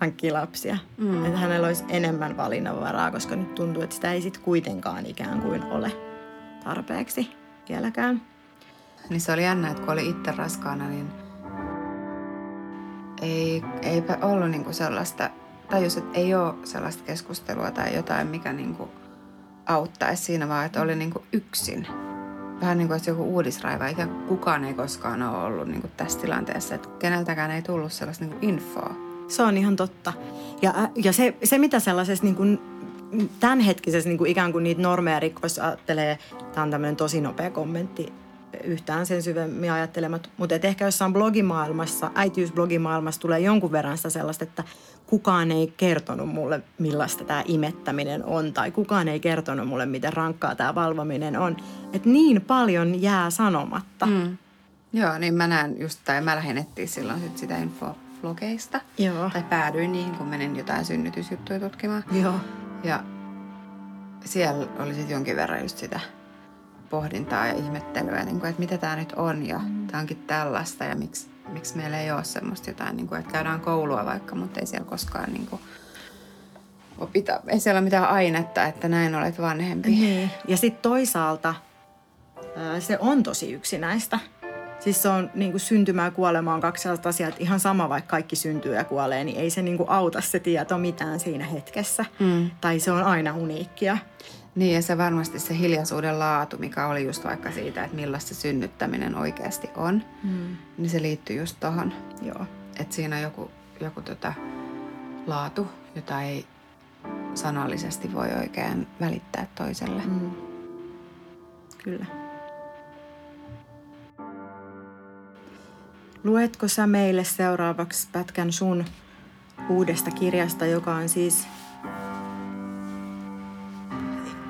[SPEAKER 1] hankkii lapsia. Mm. Että hänellä olisi enemmän valinnanvaraa, koska nyt tuntuu, että sitä ei sitten kuitenkaan ikään kuin ole tarpeeksi vieläkään.
[SPEAKER 2] Niin se oli jännä, että kun oli itse raskaana, niin ei, eipä ollut niinku sellaista, tajus, että ei ole sellaista keskustelua tai jotain, mikä niinku auttaisi siinä, vaan että oli niinku yksin. Vähän niin kuin olisi joku uudisraiva, kuin kukaan ei koskaan ole ollut niinku tässä tilanteessa, että keneltäkään ei tullut sellaista niinku infoa.
[SPEAKER 1] Se on ihan totta. Ja, ja se, se, mitä sellaisessa niin kuin tämänhetkisessä niin kuin ikään kuin niitä normeja rikkoissa ajattelee, tämä on tämmöinen tosi nopea kommentti, yhtään sen syvemmin ajattelemat, mutta et ehkä jossain blogimaailmassa, äitiysblogimaailmassa tulee jonkun verran sitä sellaista, että kukaan ei kertonut mulle, millaista tämä imettäminen on, tai kukaan ei kertonut mulle, miten rankkaa tämä valvominen on. Että niin paljon jää sanomatta.
[SPEAKER 2] Mm. Joo, niin mä näen just, tai mä etsiä silloin sit sitä infoa blogeista.
[SPEAKER 1] Joo.
[SPEAKER 2] Tai päädyin niihin, kun menin jotain synnytysjuttuja tutkimaan.
[SPEAKER 1] Joo.
[SPEAKER 2] Ja siellä oli sitten jonkin verran just sitä pohdintaa ja ihmettelyä, niin kuin, että mitä tämä nyt on ja mm. tämä onkin tällaista ja miksi, miksi meillä ei ole semmoista jotain, niin kuin, että käydään koulua vaikka, mutta ei siellä koskaan niin kuin, opita, ei siellä ole mitään ainetta, että näin olet vanhempi.
[SPEAKER 1] Niin. Ja sitten toisaalta se on tosi yksinäistä. Siis se on niin kuin syntymä ja kuolema on kaksi sellaista asiaa, että ihan sama vaikka kaikki syntyy ja kuolee, niin ei se niin kuin auta se tieto mitään siinä hetkessä.
[SPEAKER 2] Mm.
[SPEAKER 1] Tai se on aina uniikkia.
[SPEAKER 2] Niin ja se varmasti se hiljaisuuden laatu, mikä oli just vaikka siitä, että millaista se synnyttäminen oikeasti on,
[SPEAKER 1] Mm.
[SPEAKER 2] niin se liittyy just tohon.
[SPEAKER 1] Joo.
[SPEAKER 2] Että siinä on joku, joku tota laatu, jota ei sanallisesti voi oikein välittää toiselle.
[SPEAKER 1] Mm. Kyllä. Luetko sä meille seuraavaksi pätkän sun uudesta kirjasta, joka on siis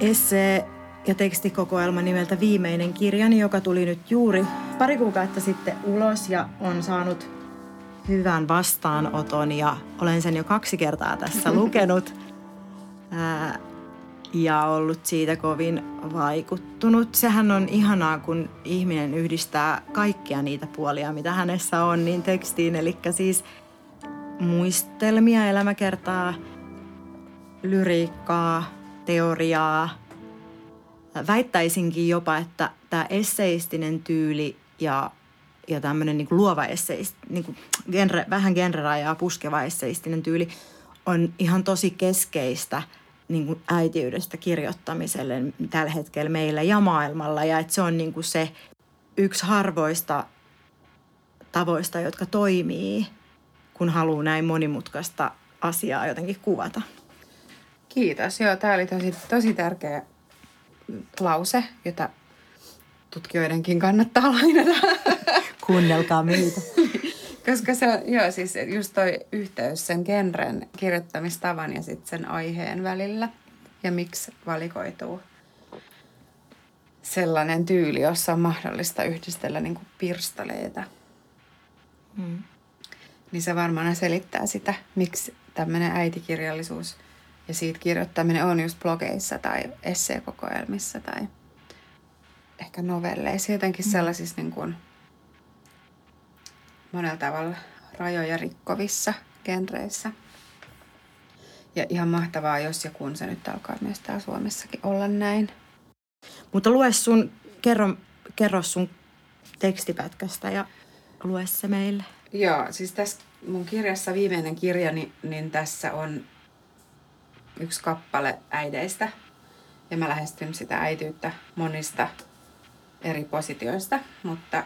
[SPEAKER 1] essee ja tekstikokoelma nimeltä Viimeinen kirjani, joka tuli nyt juuri pari kuukautta sitten ulos ja on saanut hyvän vastaanoton ja olen sen jo kaksi kertaa tässä lukenut. [LAUGHS] Ää, ja ollut siitä kovin vaikuttunut. Sehän on ihanaa, kun ihminen yhdistää kaikkia niitä puolia, mitä hänessä on, niin tekstiin. Eli siis muistelmia, elämäkertaa, lyriikkaa, teoriaa. Väittäisinkin jopa, että tämä esseistinen tyyli ja, ja tämmöinen niin luova esseist, niin genre, vähän genrerajaa puskeva esseistinen tyyli on ihan tosi keskeistä – niin kuin äitiydestä kirjoittamiselle tällä hetkellä meillä ja maailmalla. Ja että se on niin kuin se yksi harvoista tavoista, jotka toimii, kun haluaa näin monimutkaista asiaa jotenkin kuvata.
[SPEAKER 2] Kiitos. Joo, tämä oli tosi, tosi tärkeä lause, jota tutkijoidenkin kannattaa lainata.
[SPEAKER 1] Kuunnelkaa meitä.
[SPEAKER 2] Koska se on, joo, siis just toi yhteys sen genren kirjoittamistavan ja sitten sen aiheen välillä. Ja miksi valikoituu sellainen tyyli, jossa on mahdollista yhdistellä niin kuin pirstaleita.
[SPEAKER 1] Mm.
[SPEAKER 2] Niin se varmaan selittää sitä, miksi tämmöinen äitikirjallisuus ja siitä kirjoittaminen on just blogeissa tai esseekokoelmissa tai ehkä novelleissa. Jotenkin sellaisissa niin kuin monella tavalla rajoja rikkovissa genreissä. Ja ihan mahtavaa, jos ja kun se nyt alkaa myös täällä Suomessakin olla näin.
[SPEAKER 1] Mutta lue sun, kerro, kerro sun tekstipätkästä ja lue se meille.
[SPEAKER 2] Joo, siis tässä mun kirjassa viimeinen kirja, niin, niin tässä on yksi kappale äideistä. Ja mä lähestyn sitä äityyttä monista eri positioista, mutta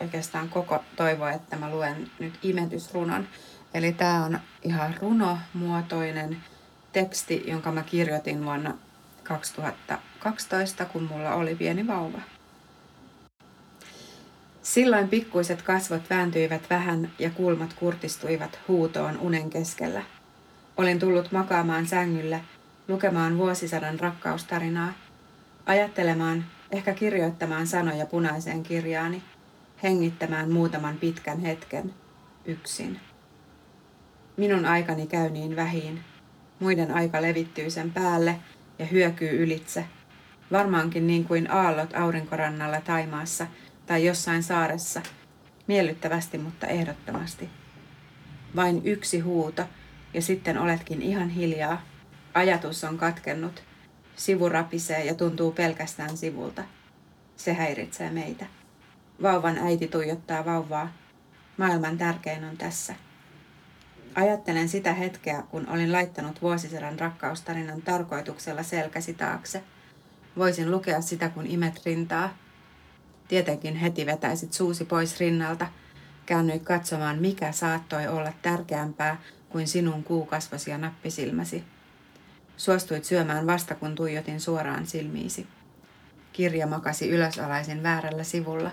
[SPEAKER 2] oikeastaan koko toivo, että mä luen nyt imetysrunon. Eli tämä on ihan runomuotoinen teksti, jonka mä kirjoitin vuonna 2012, kun mulla oli pieni vauva. Silloin pikkuiset kasvot vääntyivät vähän ja kulmat kurtistuivat huutoon unen keskellä. Olin tullut makaamaan sängyllä, lukemaan vuosisadan rakkaustarinaa, ajattelemaan, ehkä kirjoittamaan sanoja punaiseen kirjaani, hengittämään muutaman pitkän hetken, yksin. Minun aikani käy niin vähin, muiden aika levittyy sen päälle ja hyökyy ylitse, varmaankin niin kuin aallot aurinkorannalla Taimaassa – tai jossain saaressa, miellyttävästi mutta ehdottomasti. Vain yksi huuto, ja sitten oletkin ihan hiljaa. Ajatus on katkennut. Sivu rapisee ja tuntuu pelkästään sivulta. Se häiritsee meitä. Vauvan äiti tuijottaa vauvaa. Maailman tärkein on tässä. Ajattelen sitä hetkeä, kun olin laittanut vuosisadan rakkaustarinan tarkoituksella selkäsi taakse. Voisin lukea sitä, kun imet rintaa – Tietenkin heti vetäisit suusi pois rinnalta. Käännyit katsomaan, mikä saattoi olla tärkeämpää kuin sinun kuukasvosi ja nappisilmäsi. Suostuit syömään vasta, kun tuijotin suoraan silmiisi. Kirja makasi ylösalaisin väärällä sivulla.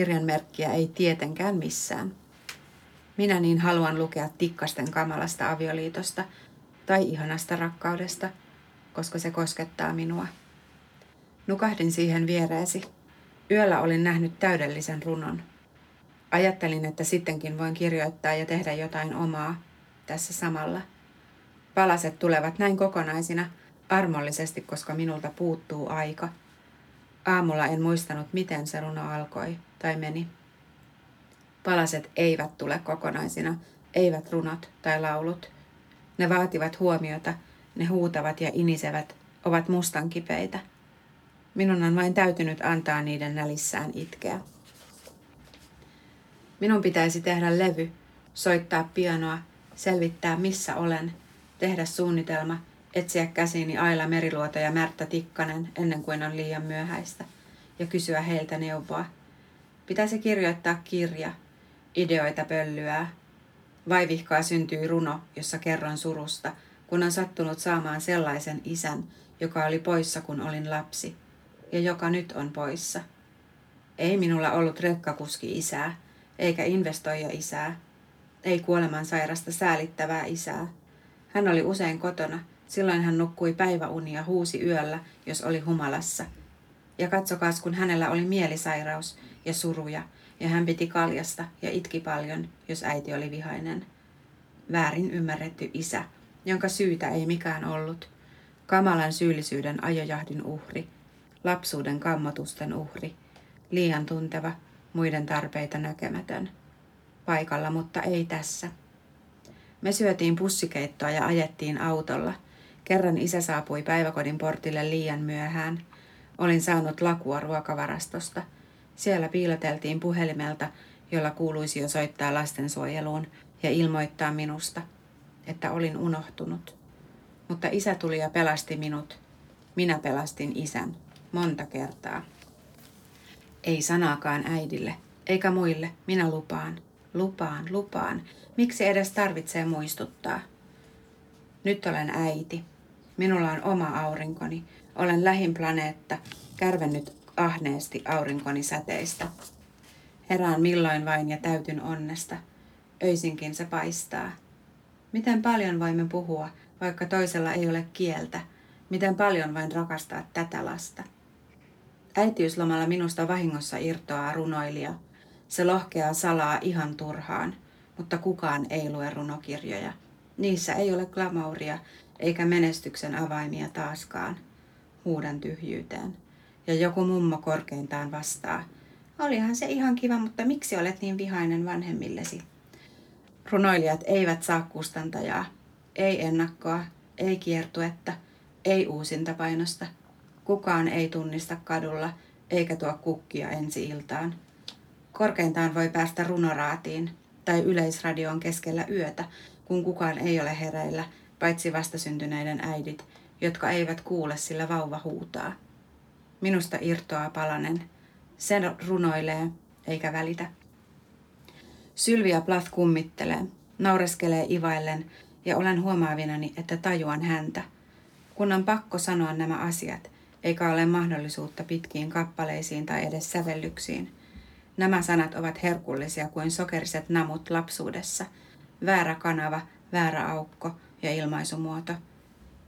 [SPEAKER 2] Kirjan merkkiä ei tietenkään missään. Minä niin haluan lukea tikkasten kamalasta avioliitosta tai ihanasta rakkaudesta, koska se koskettaa minua. Nukahdin siihen viereesi Yöllä olin nähnyt täydellisen runon. Ajattelin, että sittenkin voin kirjoittaa ja tehdä jotain omaa tässä samalla. Palaset tulevat näin kokonaisina, armollisesti, koska minulta puuttuu aika. Aamulla en muistanut, miten se runo alkoi tai meni. Palaset eivät tule kokonaisina, eivät runot tai laulut. Ne vaativat huomiota, ne huutavat ja inisevät, ovat mustan kipeitä. Minun on vain täytynyt antaa niiden nälissään itkeä. Minun pitäisi tehdä levy, soittaa pianoa, selvittää missä olen, tehdä suunnitelma, etsiä käsiini Aila Meriluoto ja Märttä Tikkanen ennen kuin on liian myöhäistä ja kysyä heiltä neuvoa. Pitäisi kirjoittaa kirja, ideoita pöllyää. Vaivihkaa syntyy runo, jossa kerron surusta, kun on sattunut saamaan sellaisen isän, joka oli poissa kun olin lapsi – ja joka nyt on poissa. Ei minulla ollut rekkakuski isää, eikä investoija isää, ei kuoleman sairasta säälittävää isää. Hän oli usein kotona, silloin hän nukkui päiväunia huusi yöllä, jos oli humalassa. Ja katsokaas, kun hänellä oli mielisairaus ja suruja, ja hän piti kaljasta ja itki paljon, jos äiti oli vihainen. Väärin ymmärretty isä, jonka syytä ei mikään ollut. Kamalan syyllisyyden ajojahdin uhri – lapsuuden kammatusten uhri, liian tunteva, muiden tarpeita näkemätön. Paikalla, mutta ei tässä. Me syötiin pussikeittoa ja ajettiin autolla. Kerran isä saapui päiväkodin portille liian myöhään. Olin saanut lakua ruokavarastosta. Siellä piiloteltiin puhelimelta, jolla kuuluisi jo soittaa lastensuojeluun ja ilmoittaa minusta, että olin unohtunut. Mutta isä tuli ja pelasti minut. Minä pelastin isän monta kertaa. Ei sanaakaan äidille, eikä muille, minä lupaan, lupaan, lupaan. Miksi edes tarvitsee muistuttaa? Nyt olen äiti. Minulla on oma aurinkoni. Olen lähin planeetta, kärvennyt ahneesti aurinkoni säteistä. Herään milloin vain ja täytyn onnesta. Öisinkin se paistaa. Miten paljon voimme puhua, vaikka toisella ei ole kieltä? Miten paljon vain rakastaa tätä lasta? Äitiyslomalla minusta vahingossa irtoaa runoilija. Se lohkeaa salaa ihan turhaan, mutta kukaan ei lue runokirjoja. Niissä ei ole glamouria eikä menestyksen avaimia taaskaan. Huudan tyhjyyteen. Ja joku mummo korkeintaan vastaa. Olihan se ihan kiva, mutta miksi olet niin vihainen vanhemmillesi? Runoilijat eivät saa kustantajaa. Ei ennakkoa, ei kiertuetta, ei uusintapainosta – Kukaan ei tunnista kadulla eikä tuo kukkia ensi iltaan. Korkeintaan voi päästä runoraatiin tai yleisradioon keskellä yötä, kun kukaan ei ole hereillä, paitsi vastasyntyneiden äidit, jotka eivät kuule, sillä vauva huutaa. Minusta irtoaa palanen. Sen runoilee, eikä välitä. Sylvia Plath kummittelee, naureskelee ivaillen ja olen huomaavinani, että tajuan häntä. Kun on pakko sanoa nämä asiat, eikä ole mahdollisuutta pitkiin kappaleisiin tai edes sävellyksiin. Nämä sanat ovat herkullisia kuin sokeriset namut lapsuudessa. Väärä kanava, väärä aukko ja ilmaisumuoto.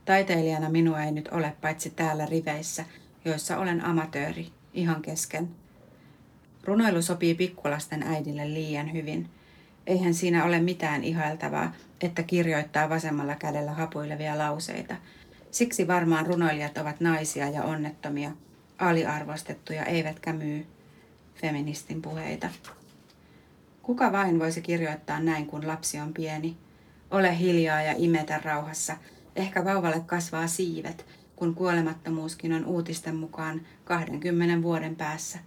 [SPEAKER 2] Taiteilijana minua ei nyt ole paitsi täällä riveissä, joissa olen amatööri, ihan kesken. Runoilu sopii pikkulasten äidille liian hyvin. Eihän siinä ole mitään ihailtavaa, että kirjoittaa vasemmalla kädellä hapuilevia lauseita. Siksi varmaan runoilijat ovat naisia ja onnettomia, aliarvostettuja eivätkä myy feministin puheita. Kuka vain voisi kirjoittaa näin, kun lapsi on pieni? Ole hiljaa ja imetä rauhassa. Ehkä vauvalle kasvaa siivet, kun kuolemattomuuskin on uutisten mukaan 20 vuoden päässä.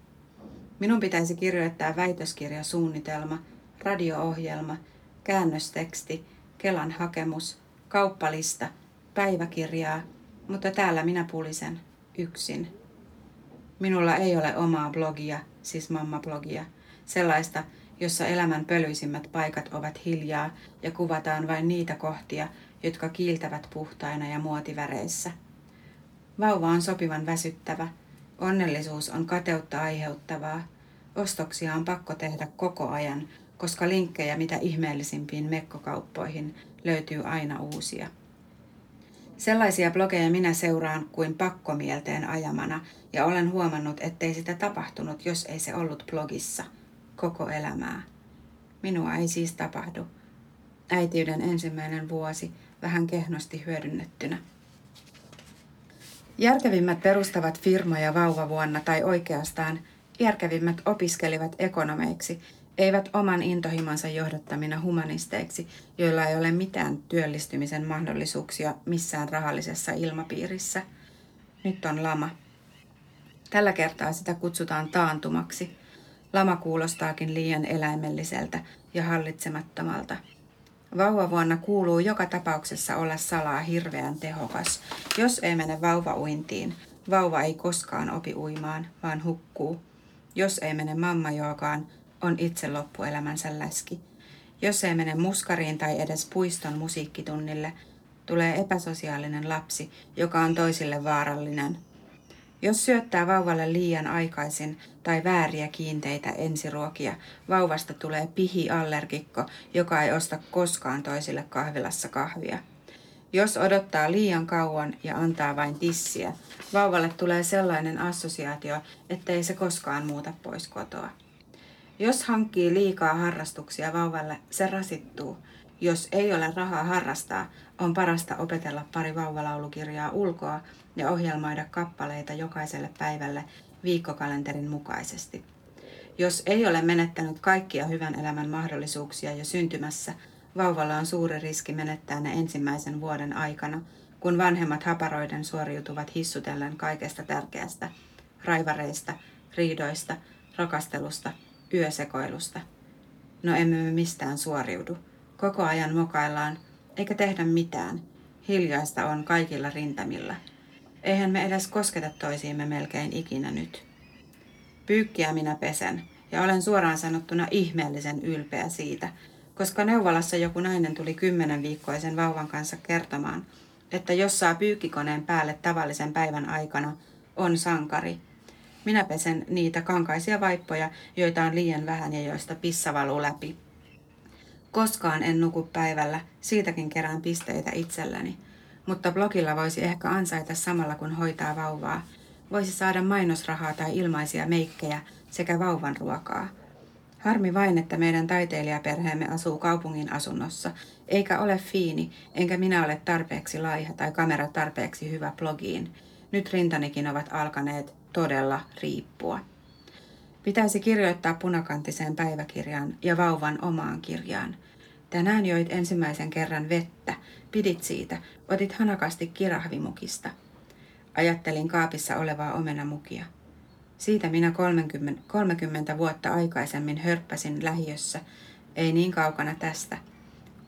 [SPEAKER 2] Minun pitäisi kirjoittaa väitöskirjasuunnitelma, radio-ohjelma, käännösteksti, Kelan hakemus, kauppalista, päiväkirjaa, mutta täällä minä pulisen, yksin. Minulla ei ole omaa blogia, siis mamma-blogia, sellaista, jossa elämän pölyisimmät paikat ovat hiljaa ja kuvataan vain niitä kohtia, jotka kiiltävät puhtaina ja muotiväreissä. Vauva on sopivan väsyttävä, onnellisuus on kateutta aiheuttavaa, ostoksia on pakko tehdä koko ajan, koska linkkejä mitä ihmeellisimpiin mekkokauppoihin löytyy aina uusia. Sellaisia blogeja minä seuraan kuin pakkomielteen ajamana ja olen huomannut, ettei sitä tapahtunut, jos ei se ollut blogissa koko elämää. Minua ei siis tapahdu. Äitiyden ensimmäinen vuosi vähän kehnosti hyödynnettynä. Järkevimmät perustavat firmoja vauvavuonna tai oikeastaan järkevimmät opiskelivat ekonomeiksi eivät oman intohimansa johdattamina humanisteiksi, joilla ei ole mitään työllistymisen mahdollisuuksia missään rahallisessa ilmapiirissä. Nyt on lama. Tällä kertaa sitä kutsutaan taantumaksi. Lama kuulostaakin liian eläimelliseltä ja hallitsemattomalta. Vauvavuonna kuuluu joka tapauksessa olla salaa hirveän tehokas. Jos ei mene vauvauintiin, vauva ei koskaan opi uimaan, vaan hukkuu. Jos ei mene mammajoakaan, on itse loppuelämänsä läski. Jos ei mene muskariin tai edes puiston musiikkitunnille, tulee epäsosiaalinen lapsi, joka on toisille vaarallinen. Jos syöttää vauvalle liian aikaisin tai vääriä kiinteitä ensiruokia, vauvasta tulee pihi-allergikko, joka ei osta koskaan toisille kahvilassa kahvia. Jos odottaa liian kauan ja antaa vain tissiä, vauvalle tulee sellainen assosiaatio, ettei se koskaan muuta pois kotoa. Jos hankkii liikaa harrastuksia vauvalle, se rasittuu. Jos ei ole rahaa harrastaa, on parasta opetella pari vauvalaulukirjaa ulkoa ja ohjelmoida kappaleita jokaiselle päivälle viikkokalenterin mukaisesti. Jos ei ole menettänyt kaikkia hyvän elämän mahdollisuuksia jo syntymässä, vauvalla on suuri riski menettää ne ensimmäisen vuoden aikana, kun vanhemmat haparoiden suoriutuvat hissutellen kaikesta tärkeästä, raivareista, riidoista, rakastelusta – yösekoilusta. No emme me mistään suoriudu. Koko ajan mokaillaan, eikä tehdä mitään. Hiljaista on kaikilla rintamilla. Eihän me edes kosketa toisiimme melkein ikinä nyt. Pyykkiä minä pesen, ja olen suoraan sanottuna ihmeellisen ylpeä siitä, koska neuvolassa joku nainen tuli kymmenen viikkoisen vauvan kanssa kertomaan, että jos saa pyykkikoneen päälle tavallisen päivän aikana, on sankari – minä pesen niitä kankaisia vaippoja, joita on liian vähän ja joista pissa valuu läpi. Koskaan en nuku päivällä, siitäkin kerään pisteitä itselleni. Mutta blogilla voisi ehkä ansaita samalla kun hoitaa vauvaa. Voisi saada mainosrahaa tai ilmaisia meikkejä sekä vauvan ruokaa. Harmi vain, että meidän taiteilijaperheemme asuu kaupungin asunnossa, eikä ole fiini, enkä minä ole tarpeeksi laiha tai kamera tarpeeksi hyvä blogiin. Nyt rintanikin ovat alkaneet todella riippua. Pitäisi kirjoittaa punakantiseen päiväkirjaan ja vauvan omaan kirjaan. Tänään joit ensimmäisen kerran vettä, pidit siitä, otit hanakasti kirahvimukista. Ajattelin kaapissa olevaa omenamukia. Siitä minä 30, 30 vuotta aikaisemmin hörppäsin lähiössä, ei niin kaukana tästä.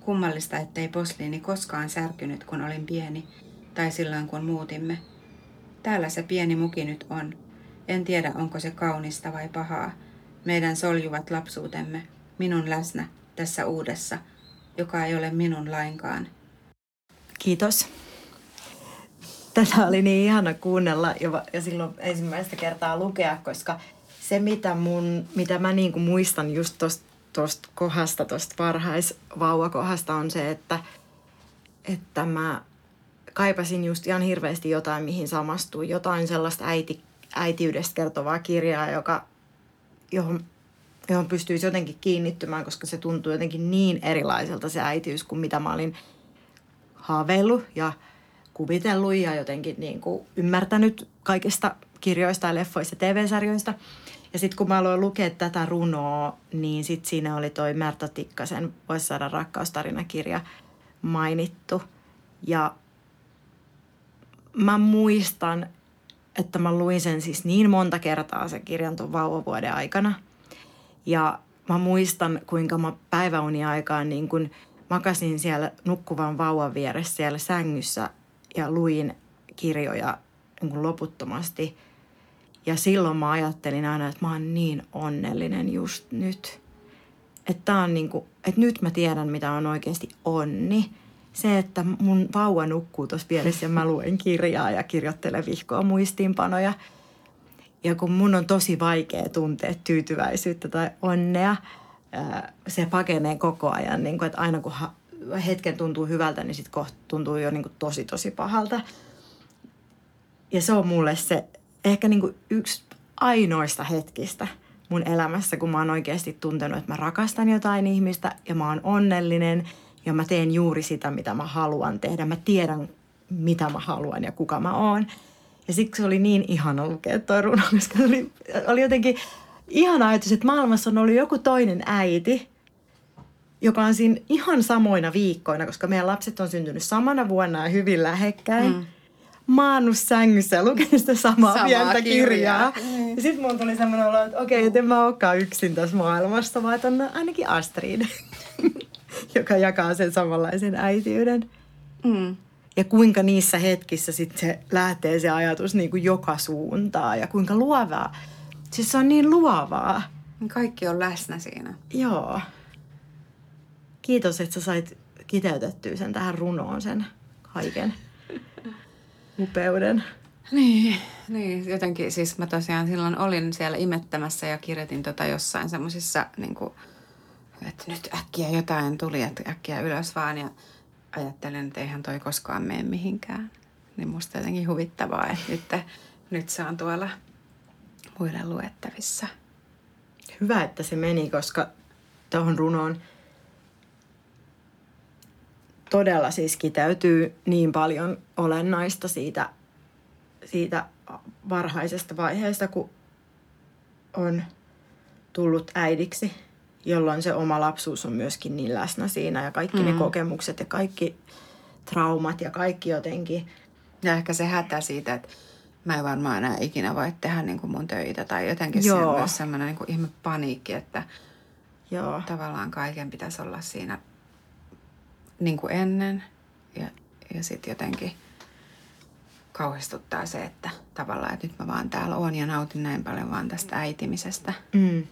[SPEAKER 2] Kummallista, ettei posliini koskaan särkynyt, kun olin pieni, tai silloin kun muutimme. Täällä se pieni muki nyt on. En tiedä, onko se kaunista vai pahaa. Meidän soljuvat lapsuutemme, minun läsnä tässä uudessa, joka ei ole minun lainkaan.
[SPEAKER 1] Kiitos. Tätä oli niin ihana kuunnella ja, ja silloin ensimmäistä kertaa lukea, koska se mitä, mun, mitä mä niin kuin muistan just tuosta kohdasta, tuosta varhaisvauvakohdasta on se, että, että mä kaipasin just ihan hirveästi jotain, mihin samastuu. Jotain sellaista äiti, äitiydestä kertovaa kirjaa, joka, johon, johon pystyisi jotenkin kiinnittymään, koska se tuntuu jotenkin niin erilaiselta se äitiys kuin mitä mä olin haaveillut ja kuvitellut ja jotenkin niin kuin ymmärtänyt kaikista kirjoista ja leffoista ja TV-sarjoista. Ja sitten kun mä aloin lukea tätä runoa, niin sitten siinä oli toi Märta Tikkasen Voisi saada rakkaustarinakirja mainittu. Ja mä muistan, että mä luin sen siis niin monta kertaa sen kirjan tuon vauvavuoden aikana. Ja mä muistan, kuinka mä päiväunia aikaan niin kun makasin siellä nukkuvan vauvan vieressä siellä sängyssä ja luin kirjoja niin loputtomasti. Ja silloin mä ajattelin aina, että mä oon niin onnellinen just nyt. Että, on niin kuin, että nyt mä tiedän, mitä on oikeasti onni se, että mun vauva nukkuu tuossa vieressä ja mä luen kirjaa ja kirjoittelen vihkoa muistiinpanoja. Ja kun mun on tosi vaikea tuntea tyytyväisyyttä tai onnea, se pakenee koko ajan. Niin kuin, että aina kun hetken tuntuu hyvältä, niin sitten kohta tuntuu jo niin kuin tosi tosi pahalta. Ja se on mulle se ehkä niin kuin yksi ainoista hetkistä mun elämässä, kun mä oon oikeasti tuntenut, että mä rakastan jotain ihmistä ja mä oon onnellinen – ja mä teen juuri sitä, mitä mä haluan tehdä. Mä tiedän, mitä mä haluan ja kuka mä oon. Ja siksi oli niin ihana lukea tuo runo, [LAUGHS] koska oli, oli jotenkin ihana ajatus, että maailmassa on ollut joku toinen äiti, joka on siinä ihan samoina viikkoina, koska meidän lapset on syntynyt samana vuonna ja hyvin lähekkäin. Mm. Maannut sängyssä ja lukenut sitä samaa, samaa pientä kirjaa. kirjaa. Mm. Ja sitten mun tuli semmoinen olo, että okei, okay, en mä olekaan yksin tässä maailmassa, vaan on ainakin Astrid. [LAUGHS] joka jakaa sen samanlaisen äitiyden. Mm. Ja kuinka niissä hetkissä sitten se lähtee se ajatus niin kuin joka suuntaan ja kuinka luovaa. Siis se on niin luovaa.
[SPEAKER 2] Kaikki on läsnä siinä.
[SPEAKER 1] Joo. Kiitos, että sä sait kiteytettyä sen tähän runoon sen kaiken [LAUGHS] upeuden.
[SPEAKER 2] Niin, niin, jotenkin siis mä tosiaan silloin olin siellä imettämässä ja kirjoitin tota jossain semmoisissa niin kuin – että nyt äkkiä jotain tuli, että äkkiä ylös vaan ja ajattelin, että eihän toi koskaan mene mihinkään. Niin musta jotenkin huvittavaa, että nyt, nyt se on tuolla muille luettavissa.
[SPEAKER 1] Hyvä, että se meni, koska tuohon runoon todella siis kiteytyy niin paljon olennaista siitä, siitä varhaisesta vaiheesta, kun on tullut äidiksi – jolloin se oma lapsuus on myöskin niin läsnä siinä ja kaikki mm. ne kokemukset ja kaikki traumat ja kaikki jotenkin.
[SPEAKER 2] Ja ehkä se hätä siitä, että mä en varmaan enää ikinä voi tehdä niin kuin mun töitä tai jotenkin Joo. se on myös semmoinen niin kuin ihme paniikki, että Joo. tavallaan kaiken pitäisi olla siinä niin kuin ennen ja, ja sitten jotenkin kauhistuttaa se, että tavallaan, että nyt mä vaan täällä oon ja nautin näin paljon vaan tästä äitimisestä. Mm.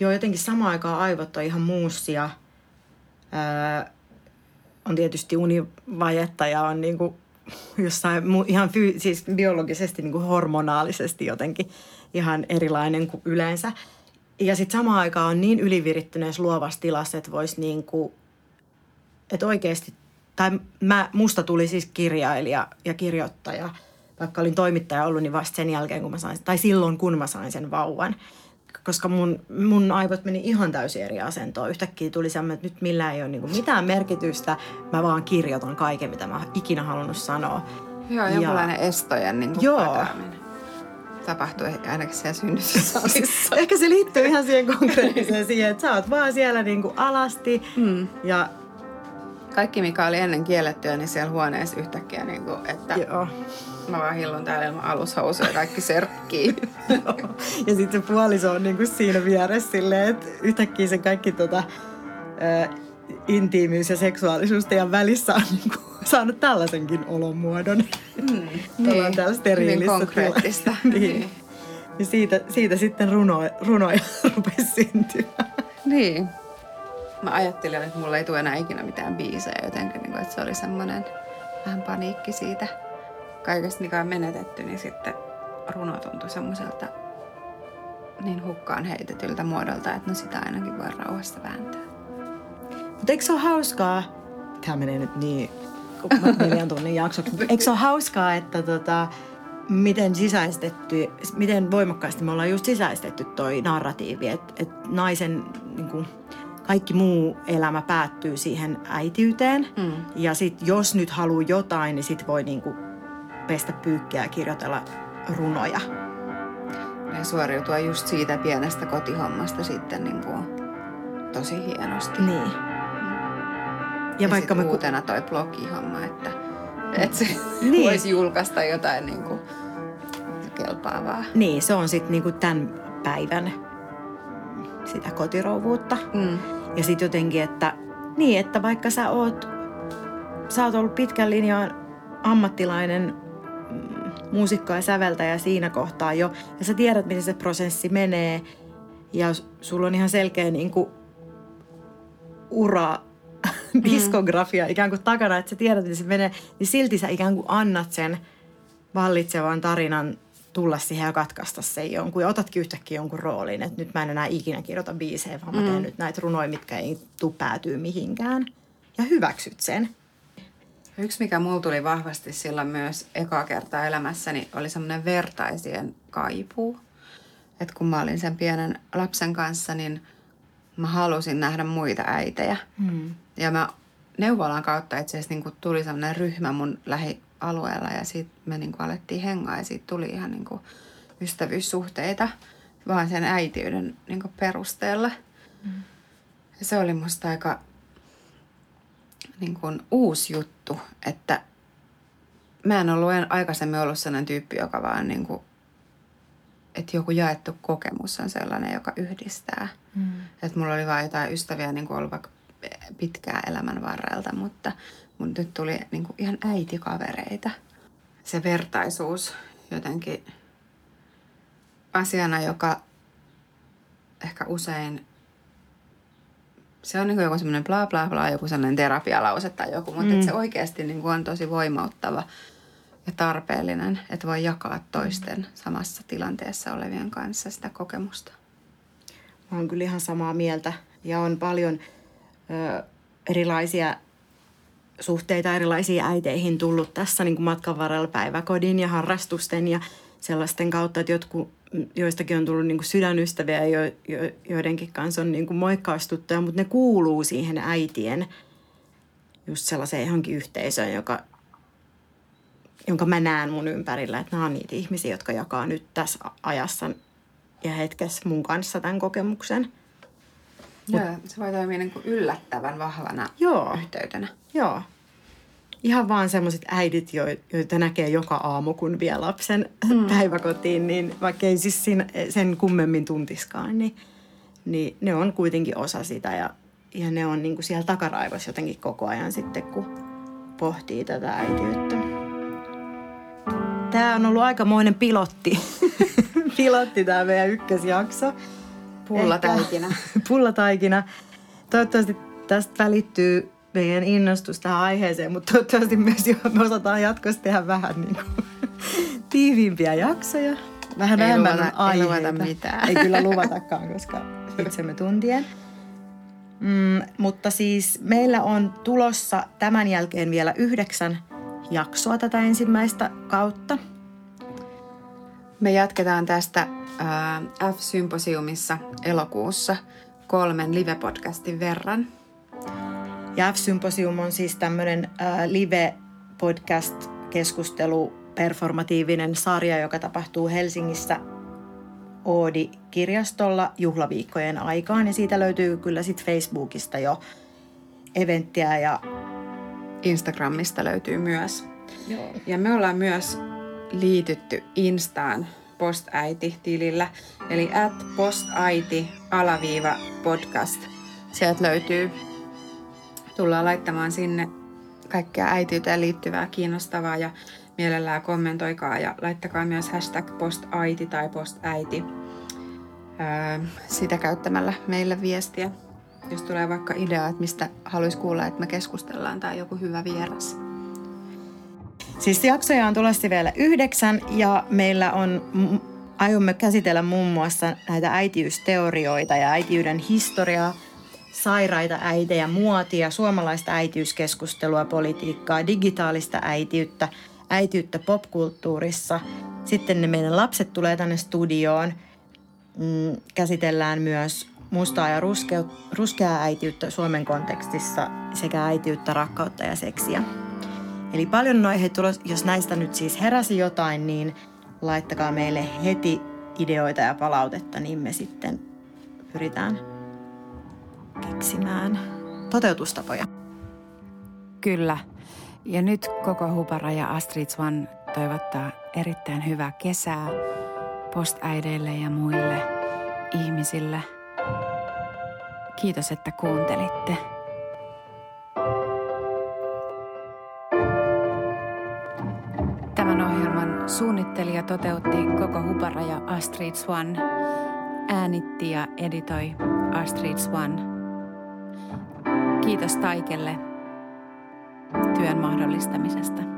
[SPEAKER 1] Joo, jotenkin samaan aikaan aivot on ihan muussia. Öö, on tietysti univajetta ja on niin kuin [LAUGHS] jossain ihan fyy- siis biologisesti niin kuin hormonaalisesti jotenkin ihan erilainen kuin yleensä. Ja sitten samaan aikaan on niin ylivirittyneessä luovassa tilassa, että voisi niin kuin, että oikeasti, tai mä, musta tuli siis kirjailija ja kirjoittaja, vaikka olin toimittaja ollut, niin vasta sen jälkeen, kun mä sain, tai silloin kun mä sain sen vauvan koska mun, mun aivot meni ihan täysin eri asentoon. Yhtäkkiä tuli semmoinen, että nyt millään ei ole niin mitään merkitystä. Mä vaan kirjoitan kaiken, mitä mä ikinä halunnut sanoa.
[SPEAKER 2] Joo, ja... estojen niin joo. Tapahtui ainakin siellä synnytyssalissa. [LAUGHS]
[SPEAKER 1] Ehkä se liittyy ihan siihen konkreettiseen siihen, että sä oot vaan siellä niin kuin alasti mm. ja
[SPEAKER 2] kaikki, mikä oli ennen kiellettyä, niin siellä huoneessa yhtäkkiä, niin kuin, että Joo. mä vaan hillun täällä ilman alushousuja ja kaikki serkkii. [LAUGHS]
[SPEAKER 1] ja sitten se puoliso on niin kuin siinä vieressä silleen, että yhtäkkiä se kaikki tota, ä, intiimiys ja seksuaalisuus teidän välissä on niin kuin saanut tällaisenkin olomuodon. Mm, niin, täällä
[SPEAKER 2] steriilissä hyvin konkreettista.
[SPEAKER 1] niin. niin. Ja siitä, siitä sitten runo, runoja [LAUGHS] rupesi syntymään.
[SPEAKER 2] Niin. Mä ajattelin, että mulla ei tule enää ikinä mitään biisejä jotenkin, niin kuin, että se oli semmoinen vähän paniikki siitä kaikesta, mikä on menetetty, niin sitten runo tuntui semmoiselta niin hukkaan heitetyltä muodolta, että no sitä ainakin voi rauhassa vääntää.
[SPEAKER 1] Mutta eikö se ole hauskaa? Tämä menee nyt niin neljän tunnin jaksoksi. Eikö se ole hauskaa, että tota, miten sisäistetty, miten voimakkaasti me ollaan just sisäistetty toi narratiivi, että et naisen niin kuin, kaikki muu elämä päättyy siihen äitiyteen. Mm. Ja sitten jos nyt haluaa jotain, niin sit voi niin kuin, pestä pyykkiä ja kirjoitella runoja.
[SPEAKER 2] Ja suoriutua just siitä pienestä kotihommasta sitten niin kuin, tosi hienosti.
[SPEAKER 1] Niin. Ja,
[SPEAKER 2] ja vaikka me uutena toi blogihomma, että, että se niin. [LAUGHS] voisi julkaista jotain niin kuin, kelpaavaa.
[SPEAKER 1] Niin, se on sitten niin tämän päivän sitä kotirouvuutta. Mm. Ja sitten jotenkin, että niin, että vaikka sä oot, sä oot ollut pitkän linjan ammattilainen mm, muusikko ja säveltäjä siinä kohtaa jo, ja sä tiedät, miten se prosessi menee, ja sulla on ihan selkeä niin kuin, ura, [LAUGHS] mm. diskografia ikään kuin takana, että sä tiedät, miten se menee, niin silti sä ikään kuin annat sen vallitsevan tarinan tulla siihen ja katkaista se jonkun. Ja otatkin yhtäkkiä jonkun roolin, että nyt mä en enää ikinä kirjoita biisejä, vaan mm. mä teen nyt näitä runoja, mitkä ei tule päätyä mihinkään. Ja hyväksyt sen.
[SPEAKER 2] Yksi, mikä mulla tuli vahvasti silloin myös eka kertaa elämässäni, oli semmoinen vertaisien kaipuu. Että kun mä olin sen pienen lapsen kanssa, niin mä halusin nähdä muita äitejä. Mm. Ja mä neuvolan kautta itse asiassa niin tuli semmoinen ryhmä mun lähi alueella ja sitten me niin kuin alettiin hengaa ja siitä tuli ihan niin kuin ystävyyssuhteita vaan sen äitiyden niin kuin perusteella. Mm. Ja se oli musta aika niin kuin uusi juttu, että mä en ollut aikaisemmin ollut sellainen tyyppi, joka vaan niin kuin, että joku jaettu kokemus on sellainen, joka yhdistää. Mm. Että mulla oli vain jotain ystäviä niin kuin ollut vaikka pitkää elämän varrelta, mutta mun nyt tuli niin kuin ihan äitikavereita. Se vertaisuus jotenkin asiana, joka ehkä usein se on niin kuin joku semmoinen bla bla bla, joku sellainen terapialause tai joku, mutta mm. se oikeasti niin kuin on tosi voimauttava ja tarpeellinen, että voi jakaa toisten samassa tilanteessa olevien kanssa sitä kokemusta.
[SPEAKER 1] Mä oon kyllä ihan samaa mieltä ja on paljon ö, erilaisia suhteita erilaisiin äiteihin tullut tässä niin kuin matkan varrella päiväkodin ja harrastusten ja sellaisten kautta, että jotkut, joistakin on tullut niin kuin sydänystäviä jo, jo, joidenkin kanssa on niin kuin moikkaustuttuja, mutta ne kuuluu siihen äitien just sellaiseen johonkin yhteisöön, joka, jonka mä näen mun ympärillä, että nämä on niitä ihmisiä, jotka jakaa nyt tässä ajassa ja hetkessä mun kanssa tämän kokemuksen.
[SPEAKER 2] Joo, se voi toimia niin kuin yllättävän vahvana Joo. yhteytenä.
[SPEAKER 1] Joo. Ihan vaan semmoiset äidit, joita näkee joka aamu, kun vie lapsen mm. päiväkotiin, niin vaikka ei siis sen kummemmin tuntiskaan, niin, niin ne on kuitenkin osa sitä ja, ja ne on niin kuin siellä takaraivossa jotenkin koko ajan sitten, kun pohtii tätä äitiyttä. Tämä on ollut aikamoinen pilotti. [LAUGHS] pilotti tämä meidän ykkösjakso.
[SPEAKER 2] Pullataikina. [LAUGHS]
[SPEAKER 1] Pullataikina. Toivottavasti tästä välittyy meidän innostus tähän aiheeseen, mutta toivottavasti myös jo me osataan jatkossa tehdä vähän niin kuin, [LAUGHS] tiiviimpiä jaksoja. Vähän ei luvata, aiheita.
[SPEAKER 2] Ei luvata mitään.
[SPEAKER 1] Ei kyllä [LAUGHS] luvatakaan, koska itsemme tuntien. Mm, mutta siis meillä on tulossa tämän jälkeen vielä yhdeksän jaksoa tätä ensimmäistä kautta.
[SPEAKER 2] Me jatketaan tästä äh, F-symposiumissa elokuussa kolmen live-podcastin verran.
[SPEAKER 1] Ja F-symposium on siis tämmöinen äh, live-podcast-keskustelu, performatiivinen sarja, joka tapahtuu Helsingissä Oodi-kirjastolla juhlaviikkojen aikaan. Ja siitä löytyy kyllä sitten Facebookista jo eventtiä ja
[SPEAKER 2] Instagramista löytyy myös. Joo. Ja me ollaan myös liitytty Instaan postäiti-tilillä, eli at postaiti alaviiva podcast. Sieltä löytyy, tullaan laittamaan sinne kaikkea äitiyteen liittyvää kiinnostavaa ja mielellään kommentoikaa ja laittakaa myös hashtag postaiti tai postäiti sitä käyttämällä meille viestiä, jos tulee vaikka idea, että mistä haluaisi kuulla, että me keskustellaan tai joku hyvä vieras.
[SPEAKER 1] Siis jaksoja on tulossa vielä yhdeksän ja meillä on, aiomme käsitellä muun muassa näitä äitiysteorioita ja äitiyden historiaa, sairaita äitejä, muotia, suomalaista äitiyskeskustelua, politiikkaa, digitaalista äitiyttä, äitiyttä popkulttuurissa. Sitten ne meidän lapset tulee tänne studioon. Mm, käsitellään myös mustaa ja ruskeaa äitiyttä Suomen kontekstissa sekä äitiyttä, rakkautta ja seksiä. Eli paljon noihin tulos, jos näistä nyt siis heräsi jotain, niin laittakaa meille heti ideoita ja palautetta, niin me sitten pyritään keksimään toteutustapoja.
[SPEAKER 2] Kyllä. Ja nyt koko Hupara ja Astrid Swan toivottaa erittäin hyvää kesää postäideille ja muille ihmisille. Kiitos, että kuuntelitte. Tämän ohjelman suunnittelija toteutti koko Hupara ja Astrid Swan. Äänitti ja editoi Astrid Swan. Kiitos Taikelle työn mahdollistamisesta.